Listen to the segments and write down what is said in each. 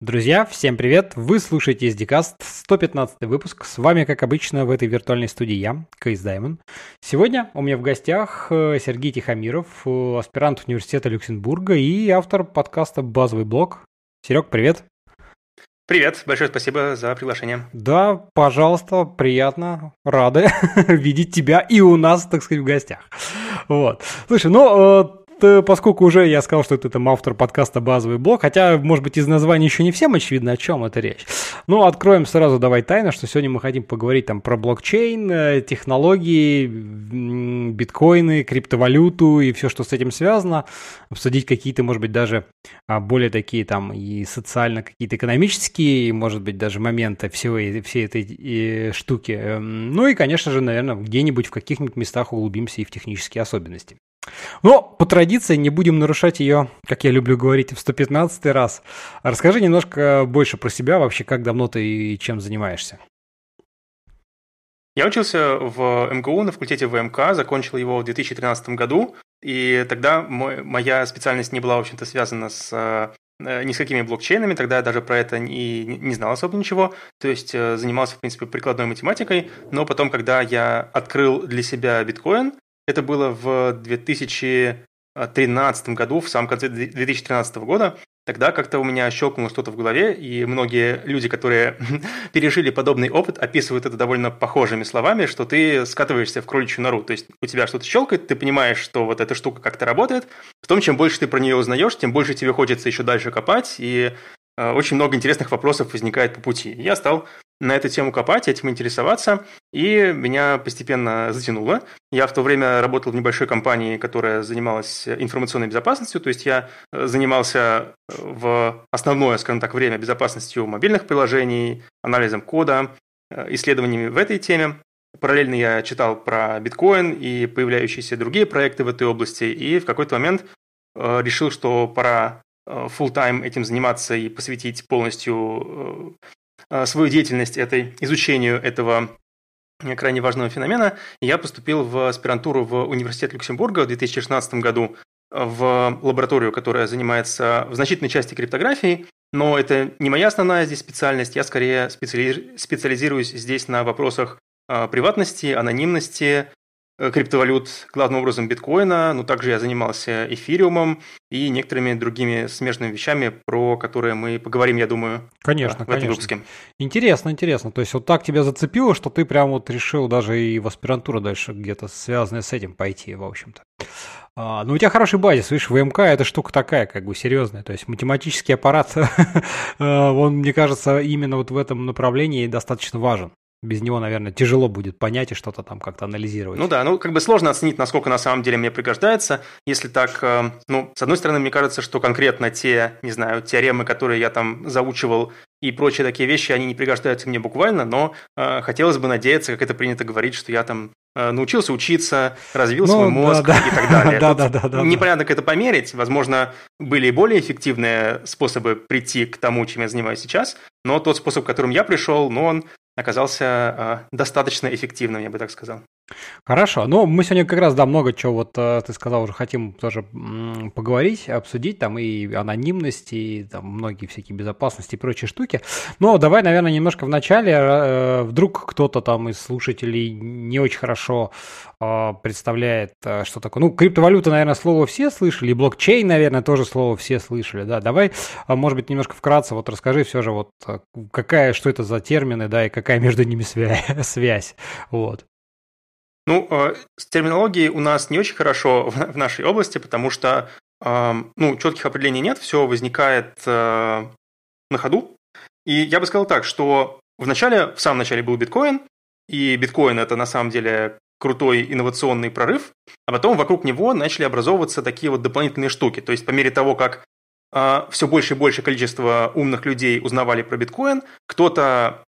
Друзья, всем привет! Вы слушаете SDCast, 115 выпуск. С вами, как обычно, в этой виртуальной студии я, Кейс Даймон. Сегодня у меня в гостях э, Сергей Тихомиров, э, аспирант университета Люксембурга и автор подкаста «Базовый блок». Серег, привет! Привет, большое спасибо за приглашение. Да, пожалуйста, приятно, рады видеть тебя и у нас, так сказать, в гостях. Вот. Слушай, ну, э, поскольку уже я сказал, что ты там автор подкаста «Базовый блок», хотя, может быть, из названия еще не всем очевидно, о чем это речь. Ну, откроем сразу, давай тайно, что сегодня мы хотим поговорить там про блокчейн, э, технологии, биткоины, криптовалюту и все, что с этим связано, обсудить какие-то, может быть, даже а, более такие там и социально какие-то экономические, может быть, даже моменты всего, всей этой и, штуки. Эм, ну и, конечно же, наверное, где-нибудь в каких-нибудь местах углубимся и в технические особенности. Но по традиции не будем нарушать ее, как я люблю говорить, в 115 раз. Расскажи немножко больше про себя, вообще как давно ты и чем занимаешься. Я учился в МГУ на факультете ВМК, закончил его в 2013 году, и тогда мой, моя специальность не была, в общем-то, связана с э, ни с какими блокчейнами, тогда я даже про это не, не знал особо ничего, то есть э, занимался, в принципе, прикладной математикой, но потом, когда я открыл для себя биткоин, это было в 2013 году, в самом конце 2013 года. Тогда как-то у меня щелкнуло что-то в голове, и многие люди, которые пережили подобный опыт, описывают это довольно похожими словами, что ты скатываешься в кроличью нору. То есть у тебя что-то щелкает, ты понимаешь, что вот эта штука как-то работает. В том, чем больше ты про нее узнаешь, тем больше тебе хочется еще дальше копать, и э, очень много интересных вопросов возникает по пути. Я стал на эту тему копать, этим интересоваться, и меня постепенно затянуло. Я в то время работал в небольшой компании, которая занималась информационной безопасностью, то есть я э, занимался э, в основное, скажем так, время безопасностью мобильных приложений, анализом кода, э, исследованиями в этой теме. Параллельно я читал про биткоин и появляющиеся другие проекты в этой области, и в какой-то момент решил, что пора full time этим заниматься и посвятить полностью свою деятельность этой, изучению этого крайне важного феномена, я поступил в аспирантуру в Университет Люксембурга в 2016 году в лабораторию, которая занимается в значительной части криптографией, но это не моя основная здесь специальность, я скорее специализируюсь здесь на вопросах э, приватности, анонимности, Э, криптовалют, главным образом биткоина, но также я занимался эфириумом и некоторыми другими смежными вещами, про которые мы поговорим, я думаю, конечно, в конечно. этом выпуске. Интересно, интересно. То есть вот так тебя зацепило, что ты прям вот решил даже и в аспирантуру дальше где-то связанное с этим пойти, в общем-то. А, ну, у тебя хороший базис, видишь, ВМК это штука такая, как бы серьезная. То есть математический аппарат, э, он, мне кажется, именно вот в этом направлении достаточно важен без него, наверное, тяжело будет понять и что-то там как-то анализировать. Ну да, ну как бы сложно оценить, насколько на самом деле мне пригождается. Если так, э, ну, с одной стороны, мне кажется, что конкретно те, не знаю, теоремы, которые я там заучивал и прочие такие вещи, они не пригождаются мне буквально, но э, хотелось бы надеяться, как это принято говорить, что я там э, научился учиться, развил ну, свой мозг да, и так далее. Да, да, да, да. Непонятно, как это померить. Возможно, были и более эффективные способы прийти к тому, чем я занимаюсь сейчас, но тот способ, которым я пришел, ну, он оказался э, достаточно эффективным, я бы так сказал. Хорошо. Ну, мы сегодня как раз, да, много чего, вот э, ты сказал, уже хотим тоже поговорить, обсудить, там и анонимность, и там многие всякие безопасности и прочие штуки. Но давай, наверное, немножко в начале, э, вдруг кто-то там из слушателей не очень хорошо э, представляет, что такое. Ну, криптовалюта, наверное, слово все слышали, и блокчейн, наверное, тоже слово все слышали, да. Давай, может быть, немножко вкратце вот расскажи все же, вот какая, что это за термины, да, и какая между ними связь, связь вот. Ну, э, с терминологией у нас не очень хорошо в нашей области, потому что ну, четких определений нет, все возникает э, на ходу. И я бы сказал так, что в начале, в самом начале был биткоин, и биткоин это на самом деле крутой инновационный прорыв, а потом вокруг него начали образовываться такие вот дополнительные штуки. То есть по мере того, как э, все больше и больше количество умных людей узнавали про биткоин, кто-то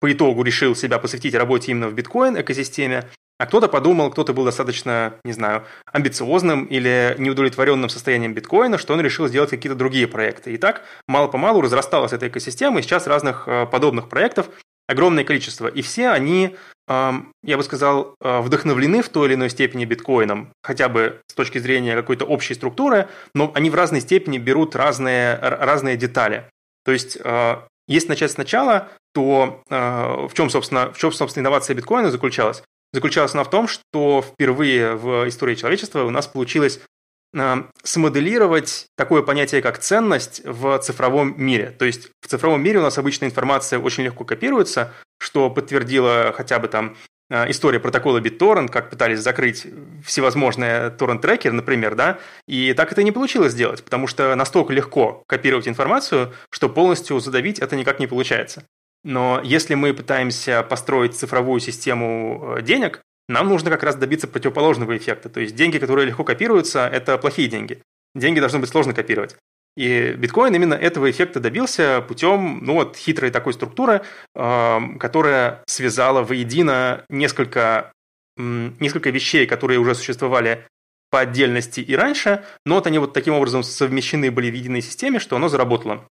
по итогу решил себя посвятить работе именно в биткоин-экосистеме, а кто-то подумал, кто-то был достаточно, не знаю, амбициозным или неудовлетворенным состоянием биткоина, что он решил сделать какие-то другие проекты. И так мало-помалу разрасталась эта экосистема, и сейчас разных э, подобных проектов огромное количество. И все они, я бы сказал, э, вдохновлены в той или иной степени биткоином, хотя бы с точки зрения какой-то общей структуры, но они в разной степени берут разные, разные детали. То есть, э, если начать сначала, то в чем, собственно, в чем, собственно, инновация биткоина заключалась? Заключалась она в том, что впервые в истории человечества у нас получилось смоделировать такое понятие, как ценность в цифровом мире. То есть в цифровом мире у нас обычно информация очень легко копируется, что подтвердила хотя бы там а, история протокола BitTorrent, как пытались закрыть всевозможные торрент-трекеры, например, да, и так это не получилось сделать, потому что настолько легко копировать информацию, что полностью задавить это никак не получается. Но если мы пытаемся построить цифровую систему э, денег, нам нужно как раз добиться противоположного эффекта. То есть деньги, которые легко копируются, это плохие деньги. Деньги должны быть сложно копировать. И биткоин именно этого эффекта добился путем ну, вот, хитрой такой структуры, э, которая связала воедино несколько, несколько вещей, которые уже существовали по отдельности и раньше, но вот они вот таким образом совмещены были в единой системе, что оно заработало.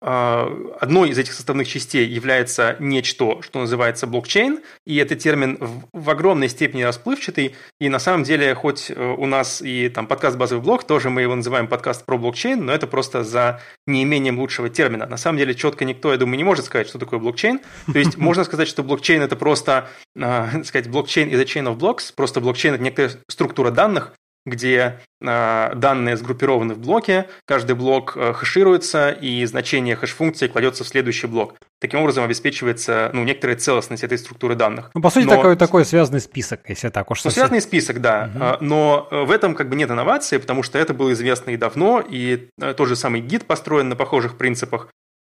А, одной из этих составных частей является нечто, что называется блокчейн, и этот термин в огромной степени расплывчатый, и на самом деле, хоть э, у нас и там подкаст «Базовый блок», тоже мы его называем подкаст про блокчейн, но это просто за неимением лучшего термина. На самом деле, четко никто, я думаю, не может сказать, что такое блокчейн. То есть можно сказать, что блокчейн – это просто, а, сказать, блокчейн a chain of blocks, просто блокчейн – это некая структура данных, где э, данные сгруппированы в блоке, каждый блок э, хэшируется, и значение хэш-функции кладется в следующий блок. Таким образом обеспечивается ну, некоторая целостность этой структуры данных. Ну, по сути, но... такой, такой связанный список, если так уж ну, Связанный список, да. Угу. Но в этом как бы нет инновации, потому что это было известно и давно, и э, тот же самый гид построен на похожих принципах.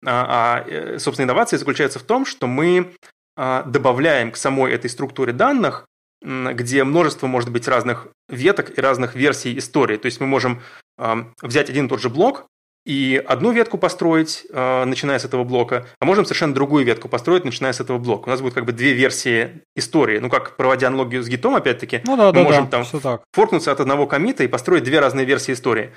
А, а собственно, инновация заключается в том, что мы добавляем к самой этой структуре данных где множество может быть разных веток и разных версий истории. То есть мы можем взять один и тот же блок и одну ветку построить, а, начиная с этого блока, а можем совершенно другую ветку построить, начиная с этого блока. У нас будет как бы две версии истории. Ну, как проводя аналогию с гитом, опять-таки, ну, да, мы да, можем да, там так. форкнуться от одного комита и построить две разные версии истории.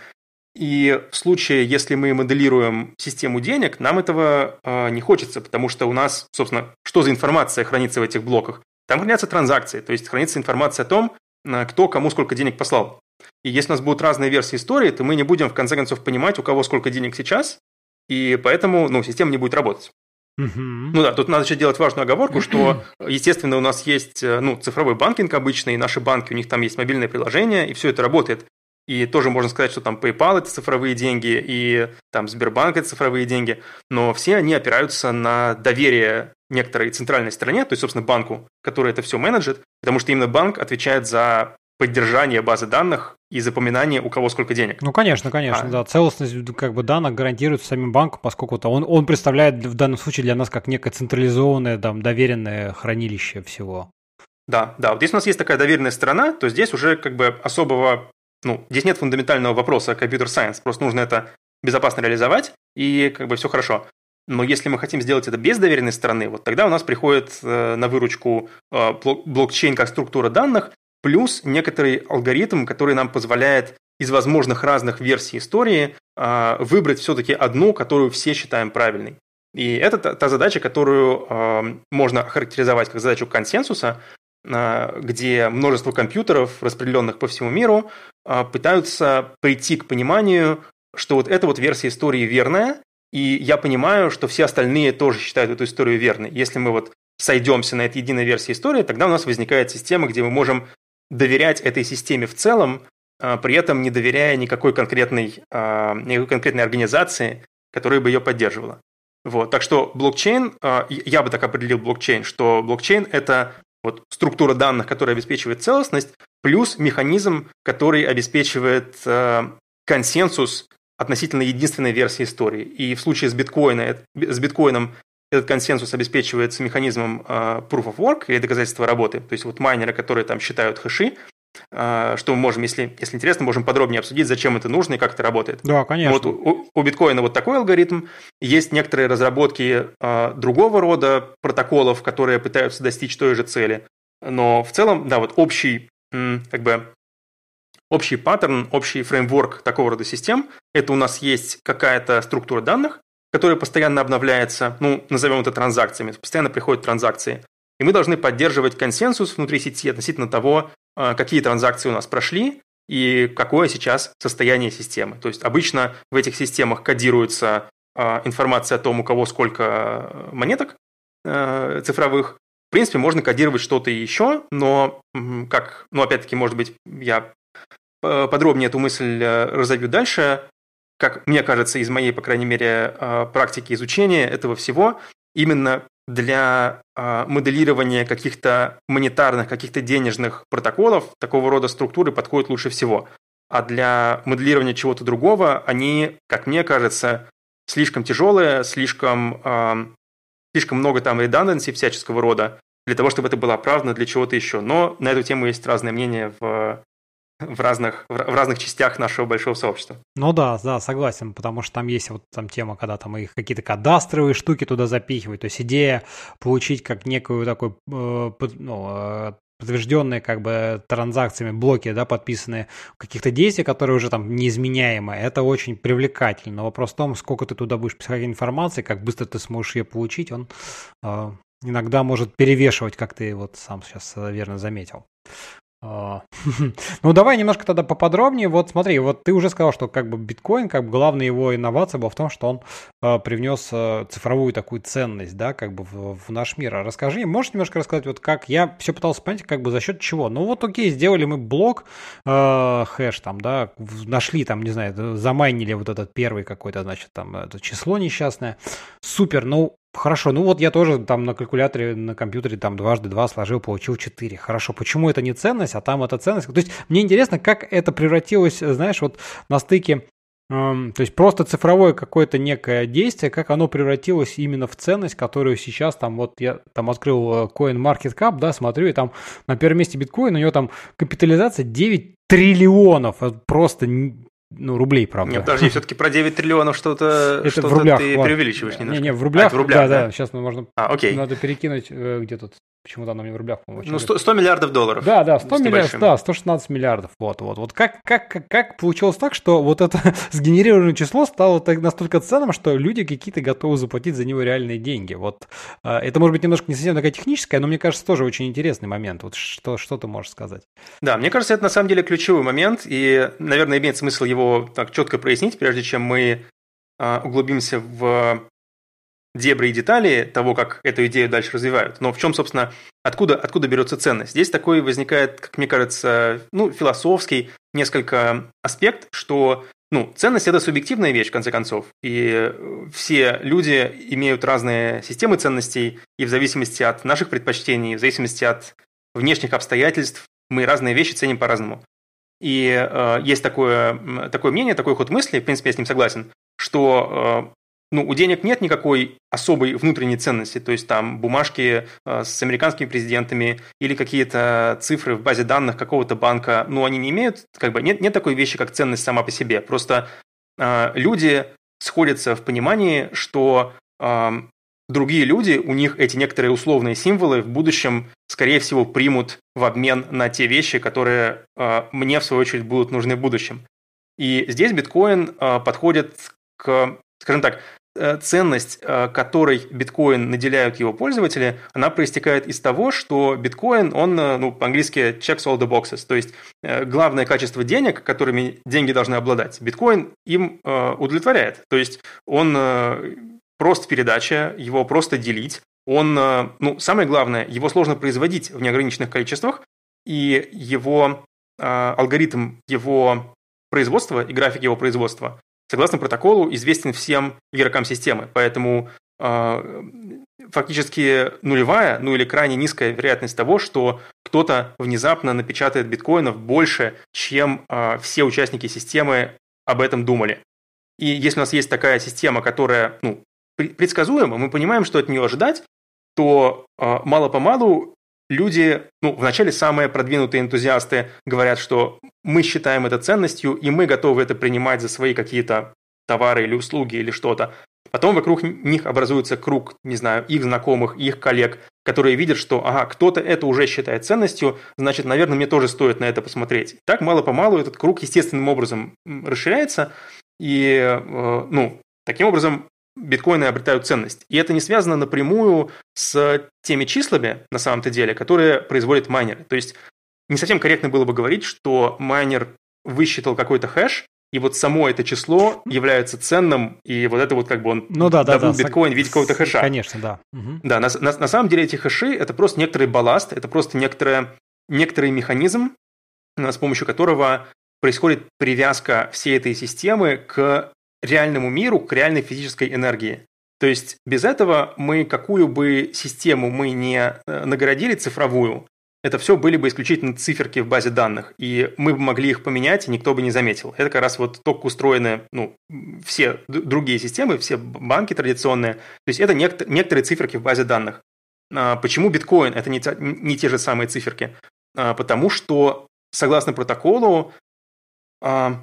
И в случае, если мы моделируем систему денег, нам этого э, не хочется, потому что у нас, собственно, что за информация хранится в этих блоках? Там хранятся транзакции, то есть хранится информация о том, э, кто кому сколько денег послал. И если у нас будут разные версии истории, то мы не будем в конце концов понимать, у кого сколько денег сейчас, и поэтому ну, система не будет работать. Угу. Ну да, тут надо еще делать важную оговорку, что, естественно, у нас есть э, ну, цифровой банкинг обычный, и наши банки, у них там есть мобильное приложение, и все это работает. И тоже можно сказать, что там PayPal – это цифровые деньги, и там Сбербанк – это цифровые деньги, но все они опираются на доверие некоторой центральной стране, то есть, собственно, банку, который это все менеджит, потому что именно банк отвечает за поддержание базы данных и запоминание, у кого сколько денег. Ну, конечно, конечно, а. да. Целостность как бы данных гарантируется самим банком, поскольку -то он, он представляет в данном случае для нас как некое централизованное, там, доверенное хранилище всего. Да, да. Вот если у нас есть такая доверенная сторона, то здесь уже как бы особого, ну, здесь нет фундаментального вопроса компьютер-сайенс, просто нужно это безопасно реализовать, и как бы все хорошо. Но если мы хотим сделать это без доверенной стороны, вот тогда у нас приходит э, на выручку э, блокчейн как структура данных, плюс некоторый алгоритм, который нам позволяет из возможных разных версий истории э, выбрать все-таки одну, которую все считаем правильной. И это та задача, которую можно характеризовать как задачу консенсуса, где множество компьютеров, распределенных по всему миру, пытаются прийти к пониманию, что вот эта вот версия истории верная, и я понимаю, что все остальные тоже считают эту историю верной. Если мы вот сойдемся на этой единой версии истории, тогда у нас возникает система, где мы можем доверять этой системе в целом, а, при этом не доверяя никакой конкретной, а, никакой конкретной организации, которая бы ее поддерживала. Вот. Так что блокчейн, а, я бы так определил блокчейн, что блокчейн – это вот структура данных, которая обеспечивает целостность, плюс механизм, который обеспечивает консенсус относительно единственной версии истории. И в случае с, биткоина, с биткоином этот консенсус обеспечивается механизмом uh, proof of work или доказательства работы. То есть вот майнеры, которые там считают хэши, uh, что мы можем, если, если интересно, можем подробнее обсудить, зачем это нужно и как это работает. Да, конечно. Вот у, у биткоина вот такой алгоритм. Есть некоторые разработки uh, другого рода протоколов, которые пытаются достичь той же цели. Но в целом, да, вот общий как бы общий паттерн, общий фреймворк такого рода систем – это у нас есть какая-то структура данных, который постоянно обновляется, ну, назовем это транзакциями, постоянно приходят транзакции. И мы должны поддерживать консенсус внутри сети относительно того, а, какие транзакции у нас прошли и какое сейчас состояние системы. То есть обычно в этих системах кодируется а, информация о том, у кого сколько монеток э, цифровых. В принципе, можно кодировать что-то еще, но как, ну, опять-таки, может быть, я подробнее эту мысль э, разовью дальше. Как мне кажется, из моей, по крайней мере, практики изучения этого всего, именно для э, моделирования каких-то монетарных, каких-то денежных протоколов такого рода структуры подходят лучше всего. А для моделирования чего-то другого они, как мне кажется, слишком тяжелые, слишком, э, слишком много там redundancy всяческого рода, для того, чтобы это было оправдано для чего-то еще. Но на эту тему есть разные мнения в в разных, в разных частях нашего большого сообщества. Ну да, да, согласен, потому что там есть вот там тема, когда там их какие-то кадастровые штуки туда запихивать, то есть идея получить как некую такой, э, ну, э, подтвержденные как бы транзакциями блоки, да, подписанные каких-то действий, которые уже там неизменяемые, это очень привлекательно. Но вопрос в том, сколько ты туда будешь писать информации, как быстро ты сможешь ее получить, он э, иногда может перевешивать, как ты вот сам сейчас э, верно заметил. А, ну, давай немножко тогда поподробнее. Вот смотри, вот ты уже сказал, что как бы биткоин, как бы главная его инновация была в том, что он э, привнес э, цифровую такую ценность, да, как бы в, в наш мир. А расскажи, можешь немножко рассказать, вот как я все пытался понять, как бы за счет чего? Ну, вот окей, сделали мы блок, э, хэш там, да, нашли там, не знаю, замайнили вот этот первый какой-то, значит, там, это число несчастное. Супер, ну, Хорошо, ну вот я тоже там на калькуляторе, на компьютере там дважды два сложил, получил 4. Хорошо, почему это не ценность, а там это ценность? То есть мне интересно, как это превратилось, знаешь, вот на стыке, эм, то есть просто цифровое какое-то некое действие, как оно превратилось именно в ценность, которую сейчас там вот я там открыл э, Coin Market Cap, да, смотрю, и там на первом месте биткоин, у него там капитализация 9 триллионов, просто ну, рублей, правда. Нет, подожди, все-таки про 9 триллионов что-то Это что в рублях, ты ладно. преувеличиваешь немножко. Не, не, в рублях, а, в рублях да, да, да, сейчас можно, а, окей. надо перекинуть, э, где тут Почему-то она мне в рублях, по-моему. Ну, 100, 100 миллиардов долларов. Да, да, 100 миллиардов, да, 116 миллиардов. Вот, вот. Вот как, как, как, как получилось так, что вот это сгенерированное число стало так, настолько ценным, что люди какие-то готовы заплатить за него реальные деньги. Вот а, это может быть немножко не совсем такая техническая, но мне кажется, тоже очень интересный момент. Вот что, что ты можешь сказать? Да, мне кажется, это на самом деле ключевой момент, и, наверное, имеет смысл его так четко прояснить, прежде чем мы а, углубимся в дебри и детали того, как эту идею дальше развивают. Но в чем, собственно, откуда, откуда берется ценность? Здесь такой возникает, как мне кажется, ну, философский несколько аспект, что ну, ценность – это субъективная вещь, в конце концов. И все люди имеют разные системы ценностей, и в зависимости от наших предпочтений, в зависимости от внешних обстоятельств, мы разные вещи ценим по-разному. И э, есть такое, такое мнение, такой ход мысли, в принципе, я с ним согласен, что э, ну, у денег нет никакой особой внутренней ценности, то есть там бумажки э, с американскими президентами или какие-то цифры в базе данных какого-то банка, ну, они не имеют, как бы, нет, нет такой вещи, как ценность сама по себе. Просто э, люди сходятся в понимании, что э, другие люди, у них эти некоторые условные символы в будущем, скорее всего, примут в обмен на те вещи, которые э, мне, в свою очередь, будут нужны в будущем. И здесь биткоин э, подходит к, скажем так, Э, ценность, э, которой биткоин наделяют его пользователи, она проистекает из того, что биткоин, он, э, ну, по-английски checks all the boxes, то есть главное качество денег, которыми деньги должны обладать, биткоин им удовлетворяет. То есть он просто передача, его просто делить, он, ну, самое главное, его сложно производить в неограниченных количествах, и его алгоритм его производства и график его производства согласно протоколу, известен всем игрокам системы. Поэтому э, фактически нулевая, ну или крайне низкая вероятность того, что кто-то внезапно напечатает биткоинов больше, чем э, все участники системы об этом думали. И если у нас есть такая система, которая ну, предсказуема, мы понимаем, что от нее ожидать, то э, мало-помалу люди, ну, вначале самые продвинутые энтузиасты говорят, что мы считаем это ценностью, и мы готовы это принимать за свои какие-то товары или услуги или что-то. Потом вокруг них образуется круг, не знаю, их знакомых, их коллег, которые видят, что, ага, кто-то это уже считает ценностью, значит, наверное, мне тоже стоит на это посмотреть. Так мало-помалу этот круг естественным образом расширяется, и, э, ну, таким образом биткоины обретают ценность. И это не связано напрямую с теми числами, на самом-то деле, которые производят майнеры. То есть не совсем корректно было бы говорить, что майнер высчитал какой-то хэш, и вот само это число является ценным, и вот это вот как бы он ну, да, добыл да, да, биткоин в виде какого-то хэша. Конечно, да. Угу. Да, на, на, на самом деле эти хэши – это просто некоторый балласт, это просто некоторое, некоторый механизм, с помощью которого происходит привязка всей этой системы к реальному миру, к реальной физической энергии. То есть без этого мы какую бы систему мы не э, наградили цифровую, это все были бы исключительно циферки в базе данных, и мы бы могли их поменять, и никто бы не заметил. Это как раз вот только устроены ну, все другие системы, все банки традиционные. То есть это некоторые циферки в базе данных. А почему биткоин – это не, не те же самые циферки? А потому что, согласно протоколу,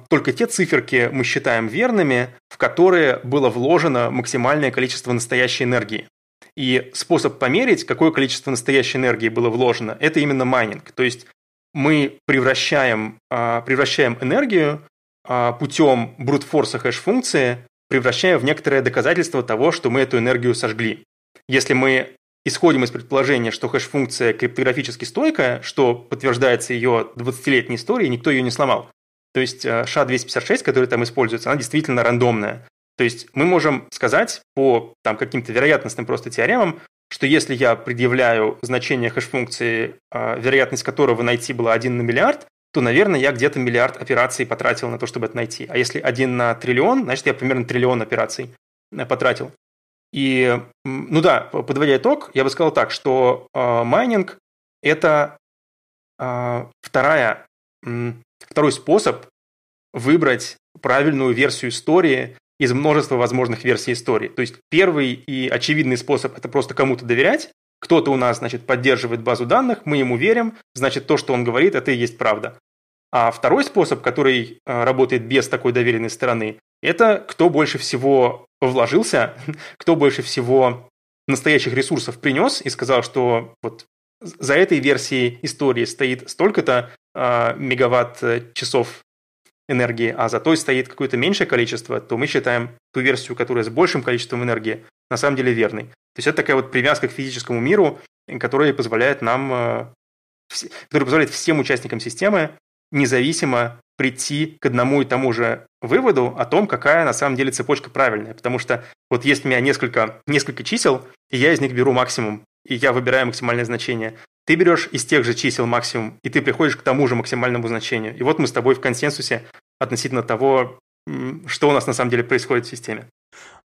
только те циферки мы считаем верными, в которые было вложено максимальное количество настоящей энергии. И способ померить, какое количество настоящей энергии было вложено, это именно майнинг. То есть мы превращаем, а, превращаем энергию а, путем брутфорса хэш-функции, превращая в некоторое доказательство того, что мы эту энергию сожгли. Если мы исходим из предположения, что хэш-функция криптографически стойкая, что подтверждается ее 20-летней историей, никто ее не сломал. То есть SHA-256, а, который там используется, она действительно рандомная. То есть мы можем сказать по там, каким-то вероятностным просто теоремам, что если я предъявляю значение хэш-функции, а, вероятность которого найти была 1 на миллиард, то, наверное, я где-то миллиард операций потратил на то, чтобы это найти. А если 1 на триллион, значит, я примерно триллион операций э, потратил. И, ну да, подводя итог, я бы сказал так, что э, майнинг – это э, вторая, э, второй способ выбрать правильную версию истории из множества возможных версий истории. То есть первый и очевидный способ – это просто кому-то доверять. Кто-то у нас, значит, поддерживает базу данных, мы ему верим, значит, то, что он говорит, это и есть правда. А второй способ, который э, работает без такой доверенной стороны, это кто больше всего вложился, кто больше всего настоящих ресурсов принес и сказал, что вот за этой версией истории стоит столько-то мегаватт-часов энергии, а за той стоит какое-то меньшее количество, то мы считаем ту версию, которая с большим количеством энергии, на самом деле верной. То есть это такая вот привязка к физическому миру, которая позволяет нам, э, которая позволяет всем участникам системы независимо прийти к одному и тому же выводу о том, какая на самом деле цепочка правильная. Потому что вот есть у меня несколько, несколько чисел, и я из них беру максимум, и я выбираю максимальное значение. Ты берешь из тех же чисел максимум, и ты приходишь к тому же максимальному значению. И вот мы с тобой в консенсусе относительно того, что у нас на самом деле происходит в системе.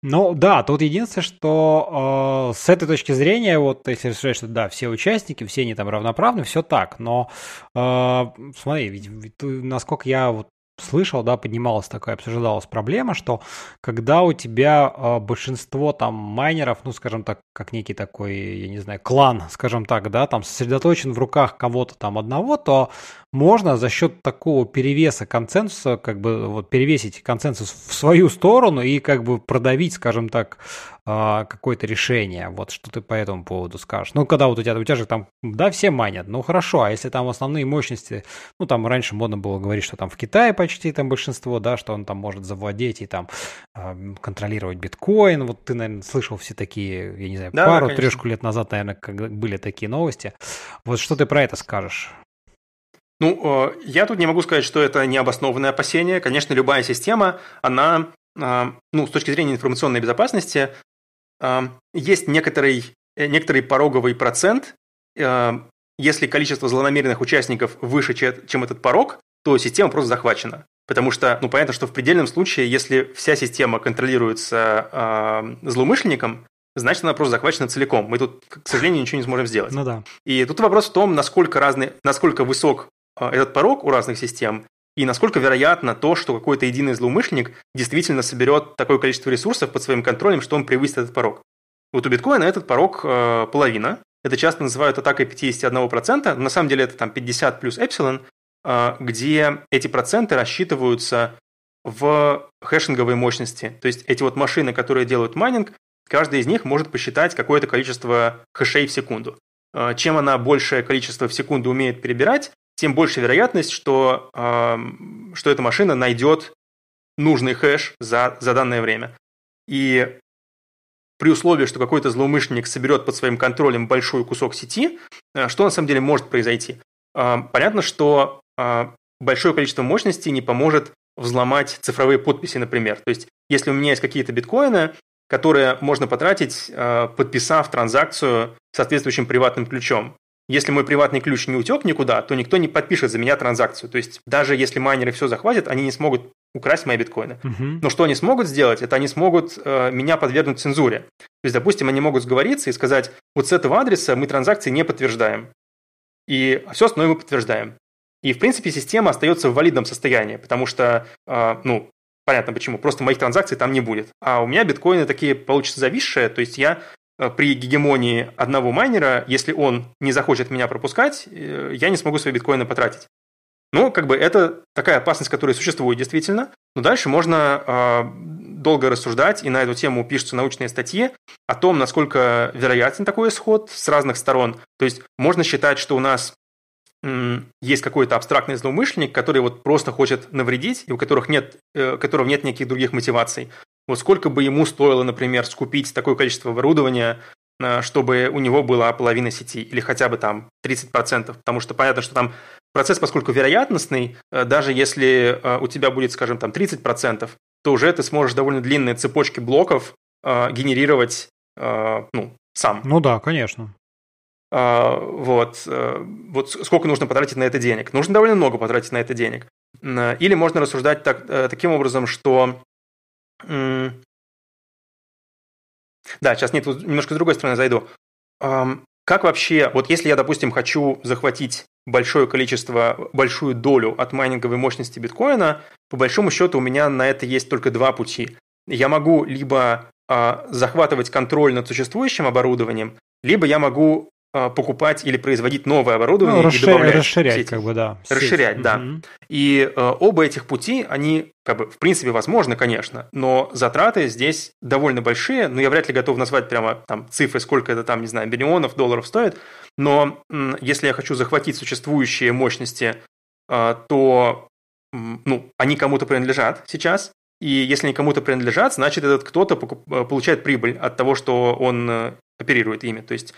Ну да, тут единственное, что э, с этой точки зрения, вот если решать, что да, все участники, все они там равноправны, все так, но э, смотри, ведь, ведь насколько я вот слышал, да, поднималась такая, обсуждалась проблема, что когда у тебя э, большинство там майнеров, ну, скажем так, как некий такой, я не знаю, клан, скажем так, да, там сосредоточен в руках кого-то там одного, то можно за счет такого перевеса консенсуса, как бы вот перевесить консенсус в свою сторону и как бы продавить, скажем так, а, какое-то решение. Вот что ты по этому поводу скажешь. Ну, когда вот у тебя, у тебя же там, да, все манят, ну хорошо, а если там основные мощности, ну там раньше модно было говорить, что там в Китае почти там большинство, да, что он там может завладеть и там контролировать биткоин. Вот ты, наверное, слышал все такие, я не знаю, да, пару-трешку лет назад, наверное, как были такие новости. Вот что ты про это скажешь? Ну, э, я тут не могу сказать, что это необоснованное опасение. Конечно, любая система, она, э, ну, с точки зрения информационной безопасности, есть некоторый, некоторый пороговый процент. Если количество злонамеренных участников выше, чем этот порог, то система просто захвачена. Потому что, ну, понятно, что в предельном случае, если вся система контролируется злоумышленником, значит, она просто захвачена целиком. Мы тут, к сожалению, ничего не сможем сделать. Ну да. И тут вопрос в том, насколько, разный, насколько высок а, этот порог у разных систем, и насколько вероятно то, что какой-то единый злоумышленник действительно соберет такое количество ресурсов под своим контролем, что он превысит этот порог. Вот у биткоина этот порог э, половина. Это часто называют атакой 51%, но на самом деле это там 50 плюс эпсилон, э, где эти проценты рассчитываются в хэшинговой мощности. То есть эти вот машины, которые делают майнинг, каждая из них может посчитать какое-то количество хэшей в секунду. Э, чем она большее количество в секунду умеет перебирать, тем больше вероятность, что, э, что эта машина найдет нужный хэш за, за данное время. И при условии, что какой-то злоумышленник соберет под своим контролем большой кусок сети, что на самом деле может произойти? Понятно, что большое количество мощности не поможет взломать цифровые подписи, например. То есть, если у меня есть какие-то биткоины, которые можно потратить, подписав транзакцию соответствующим приватным ключом. Если мой приватный ключ не утек никуда, то никто не подпишет за меня транзакцию. То есть даже если майнеры все захватят, они не смогут украсть мои биткоины. Uh-huh. Но что они смогут сделать, это они смогут э, меня подвергнуть цензуре. То есть, допустим, они могут сговориться и сказать, вот с этого адреса мы транзакции не подтверждаем. И все остальное мы подтверждаем. И, в принципе, система остается в валидном состоянии, потому что, э, ну, понятно почему, просто моих транзакций там не будет. А у меня биткоины такие получатся зависшие, то есть я при гегемонии одного майнера, если он не захочет меня пропускать, э, я не смогу свои биткоины потратить. Ну, как бы это такая опасность, которая существует действительно. Но дальше можно э, долго рассуждать, и на эту тему пишутся научные статьи о том, насколько вероятен такой исход с разных сторон. То есть можно считать, что у нас есть какой-то абстрактный злоумышленник, который вот просто хочет навредить, и у которых нет, э, которого нет никаких других мотиваций. Вот сколько бы ему стоило, например, скупить такое количество оборудования, э, чтобы у него была половина сети, или хотя бы там 30%, потому что понятно, что там процесс, поскольку вероятностный, э, даже если э, у тебя будет, скажем, там 30%, то уже ты сможешь довольно длинные цепочки блоков генерировать ну, сам. Ну да, конечно. Вот, вот сколько нужно потратить на это денег? Нужно довольно много потратить на это денег. Или можно рассуждать так, таким образом, что да, сейчас нет, немножко с другой стороны зайду. Как вообще, вот если я, допустим, хочу захватить большое количество, большую долю от майнинговой мощности биткоина, по большому счету у меня на это есть только два пути. Я могу либо а, захватывать контроль над существующим оборудованием, либо я могу покупать или производить новое оборудование ну, расширять, и добавлять расширять, сети. как бы, да. Расширять, сеть. да. Угу. И э, оба этих пути, они, как бы, в принципе, возможны, конечно, но затраты здесь довольно большие, но я вряд ли готов назвать прямо там цифры, сколько это там, не знаю, миллионов долларов стоит, но э, если я хочу захватить существующие мощности, э, то, э, ну, они кому-то принадлежат сейчас, и если они кому-то принадлежат, значит, этот кто-то э, получает прибыль от того, что он э, оперирует ими. То есть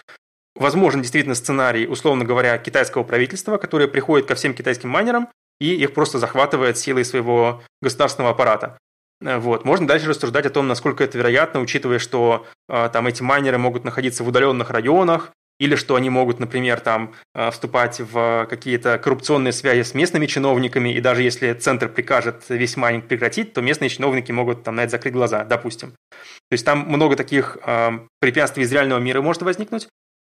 возможен действительно сценарий, условно говоря, китайского правительства, которое приходит ко всем китайским майнерам и их просто захватывает силой своего государственного аппарата. Э, вот. Можно дальше рассуждать о том, насколько это вероятно, учитывая, что э, там эти майнеры могут находиться в удаленных районах, или что они могут, например, там э, вступать в какие-то коррупционные связи с местными чиновниками, и даже если центр прикажет весь майнинг прекратить, то местные чиновники могут там на это закрыть глаза, допустим. То есть там много таких э, препятствий из реального мира может возникнуть,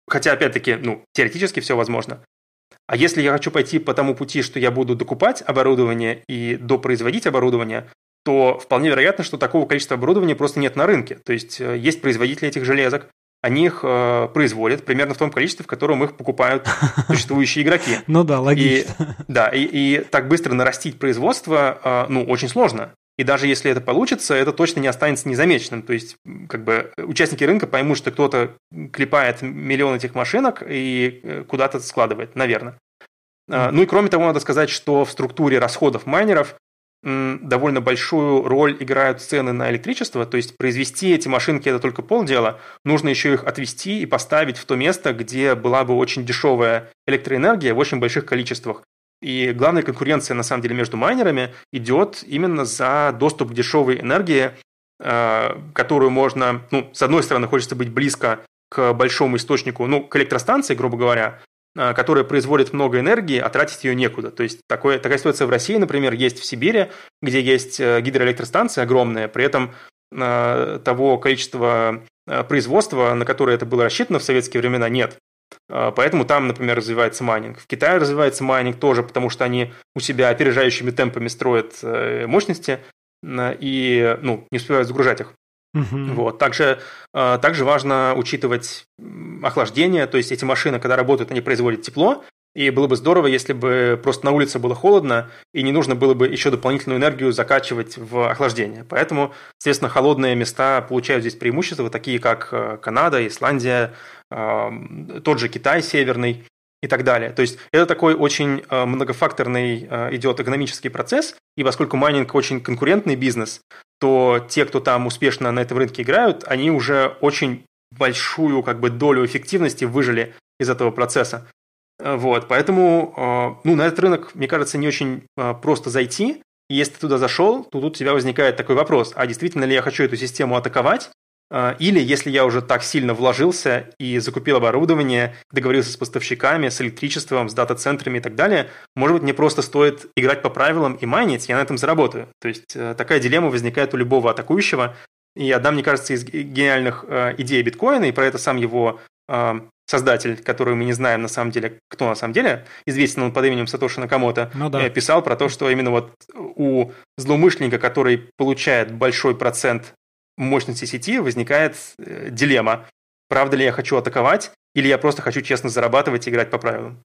Хотя, опять-таки, ну, теоретически все возможно. А если я хочу пойти по тому пути, что я буду докупать оборудование и допроизводить оборудование, то вполне вероятно, что такого количества оборудования просто нет на рынке. То есть э, есть производители этих железок, они их э, производят примерно в том количестве, в котором их покупают существующие игроки. Ну да, логично. И, да, и, и так быстро нарастить производство, э, ну, очень сложно. И даже если это получится, это точно не останется незамеченным. То есть, как бы участники рынка поймут, что кто-то клепает миллион этих машинок и э, куда-то складывает, наверное. Mm-hmm. Ну и кроме того, надо сказать, что в структуре расходов майнеров довольно большую роль играют цены на электричество, то есть произвести эти машинки это только полдела, нужно еще их отвести и поставить в то место, где была бы очень дешевая электроэнергия в очень больших количествах. И главная конкуренция, на самом деле, между майнерами идет именно за доступ к дешевой энергии, э, которую можно, ну, с одной стороны, хочется быть близко к большому источнику, ну, к электростанции, грубо говоря, э, которая производит много энергии, а тратить ее некуда. То есть такое, такая ситуация в России, например, есть в Сибири, где есть э, гидроэлектростанция огромная, при этом того количества производства, на которое это было рассчитано в советские времена, нет. А, поэтому там, например, развивается майнинг. В Китае развивается майнинг тоже, потому что они у себя опережающими темпами строят э, мощности и ну, не успевают загружать их. Uh-huh. Вот. Также, а, также важно учитывать охлаждение, то есть эти машины, когда работают, они производят тепло, и было бы здорово, если бы просто на улице было холодно, и не нужно было бы еще дополнительную энергию закачивать в охлаждение. Поэтому, соответственно, холодные места получают здесь преимущества, такие как э, Канада, Исландия, тот же Китай северный и так далее. То есть это такой очень э, многофакторный э, идет экономический процесс, и поскольку майнинг очень конкурентный бизнес, что те, кто там успешно на этом рынке играют, они уже очень большую как бы долю эффективности выжили из этого процесса. Вот, поэтому, ну, на этот рынок, мне кажется, не очень просто зайти. если ты туда зашел, то тут у тебя возникает такой вопрос, а действительно ли я хочу эту систему атаковать, или если я уже так сильно вложился и закупил оборудование, договорился с поставщиками, с электричеством, с дата-центрами и так далее, может быть, мне просто стоит играть по правилам и майнить, я на этом заработаю. То есть э, такая дилемма возникает у любого атакующего. И одна, мне кажется, из гениальных э, идей биткоина, и про это сам его э, создатель, который мы не знаем на самом деле, кто на самом деле, известен он под именем Сатоши Накамото, ну, да. писал про то, что именно вот у злоумышленника, который получает большой процент мощности сети возникает э, дилемма. Правда ли я хочу атаковать, или я просто хочу честно зарабатывать и играть по правилам?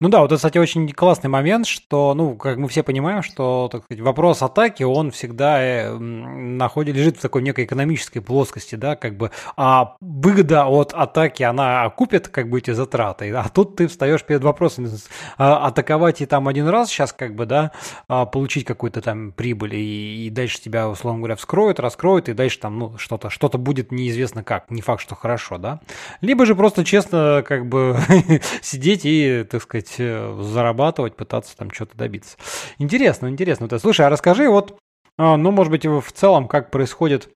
Ну да, вот это, кстати, очень классный момент, что, ну, как мы все понимаем, что, так сказать, вопрос атаки, он всегда э, находит, лежит в такой некой экономической плоскости, да, как бы, а выгода от атаки, она окупит, как бы, эти затраты, а тут ты встаешь перед вопросом, а, атаковать и там один раз сейчас, как бы, да, а, получить какую-то там прибыль, и, и дальше тебя, условно говоря, вскроют, раскроют, и дальше там, ну, что-то, что-то будет неизвестно как, не факт, что хорошо, да, либо же просто честно, как бы, сидеть и, так сказать, э, зарабатывать, пытаться там что-то добиться. Интересно, интересно. Вот, слушай, а расскажи вот, а, ну, может быть, в целом, как происходит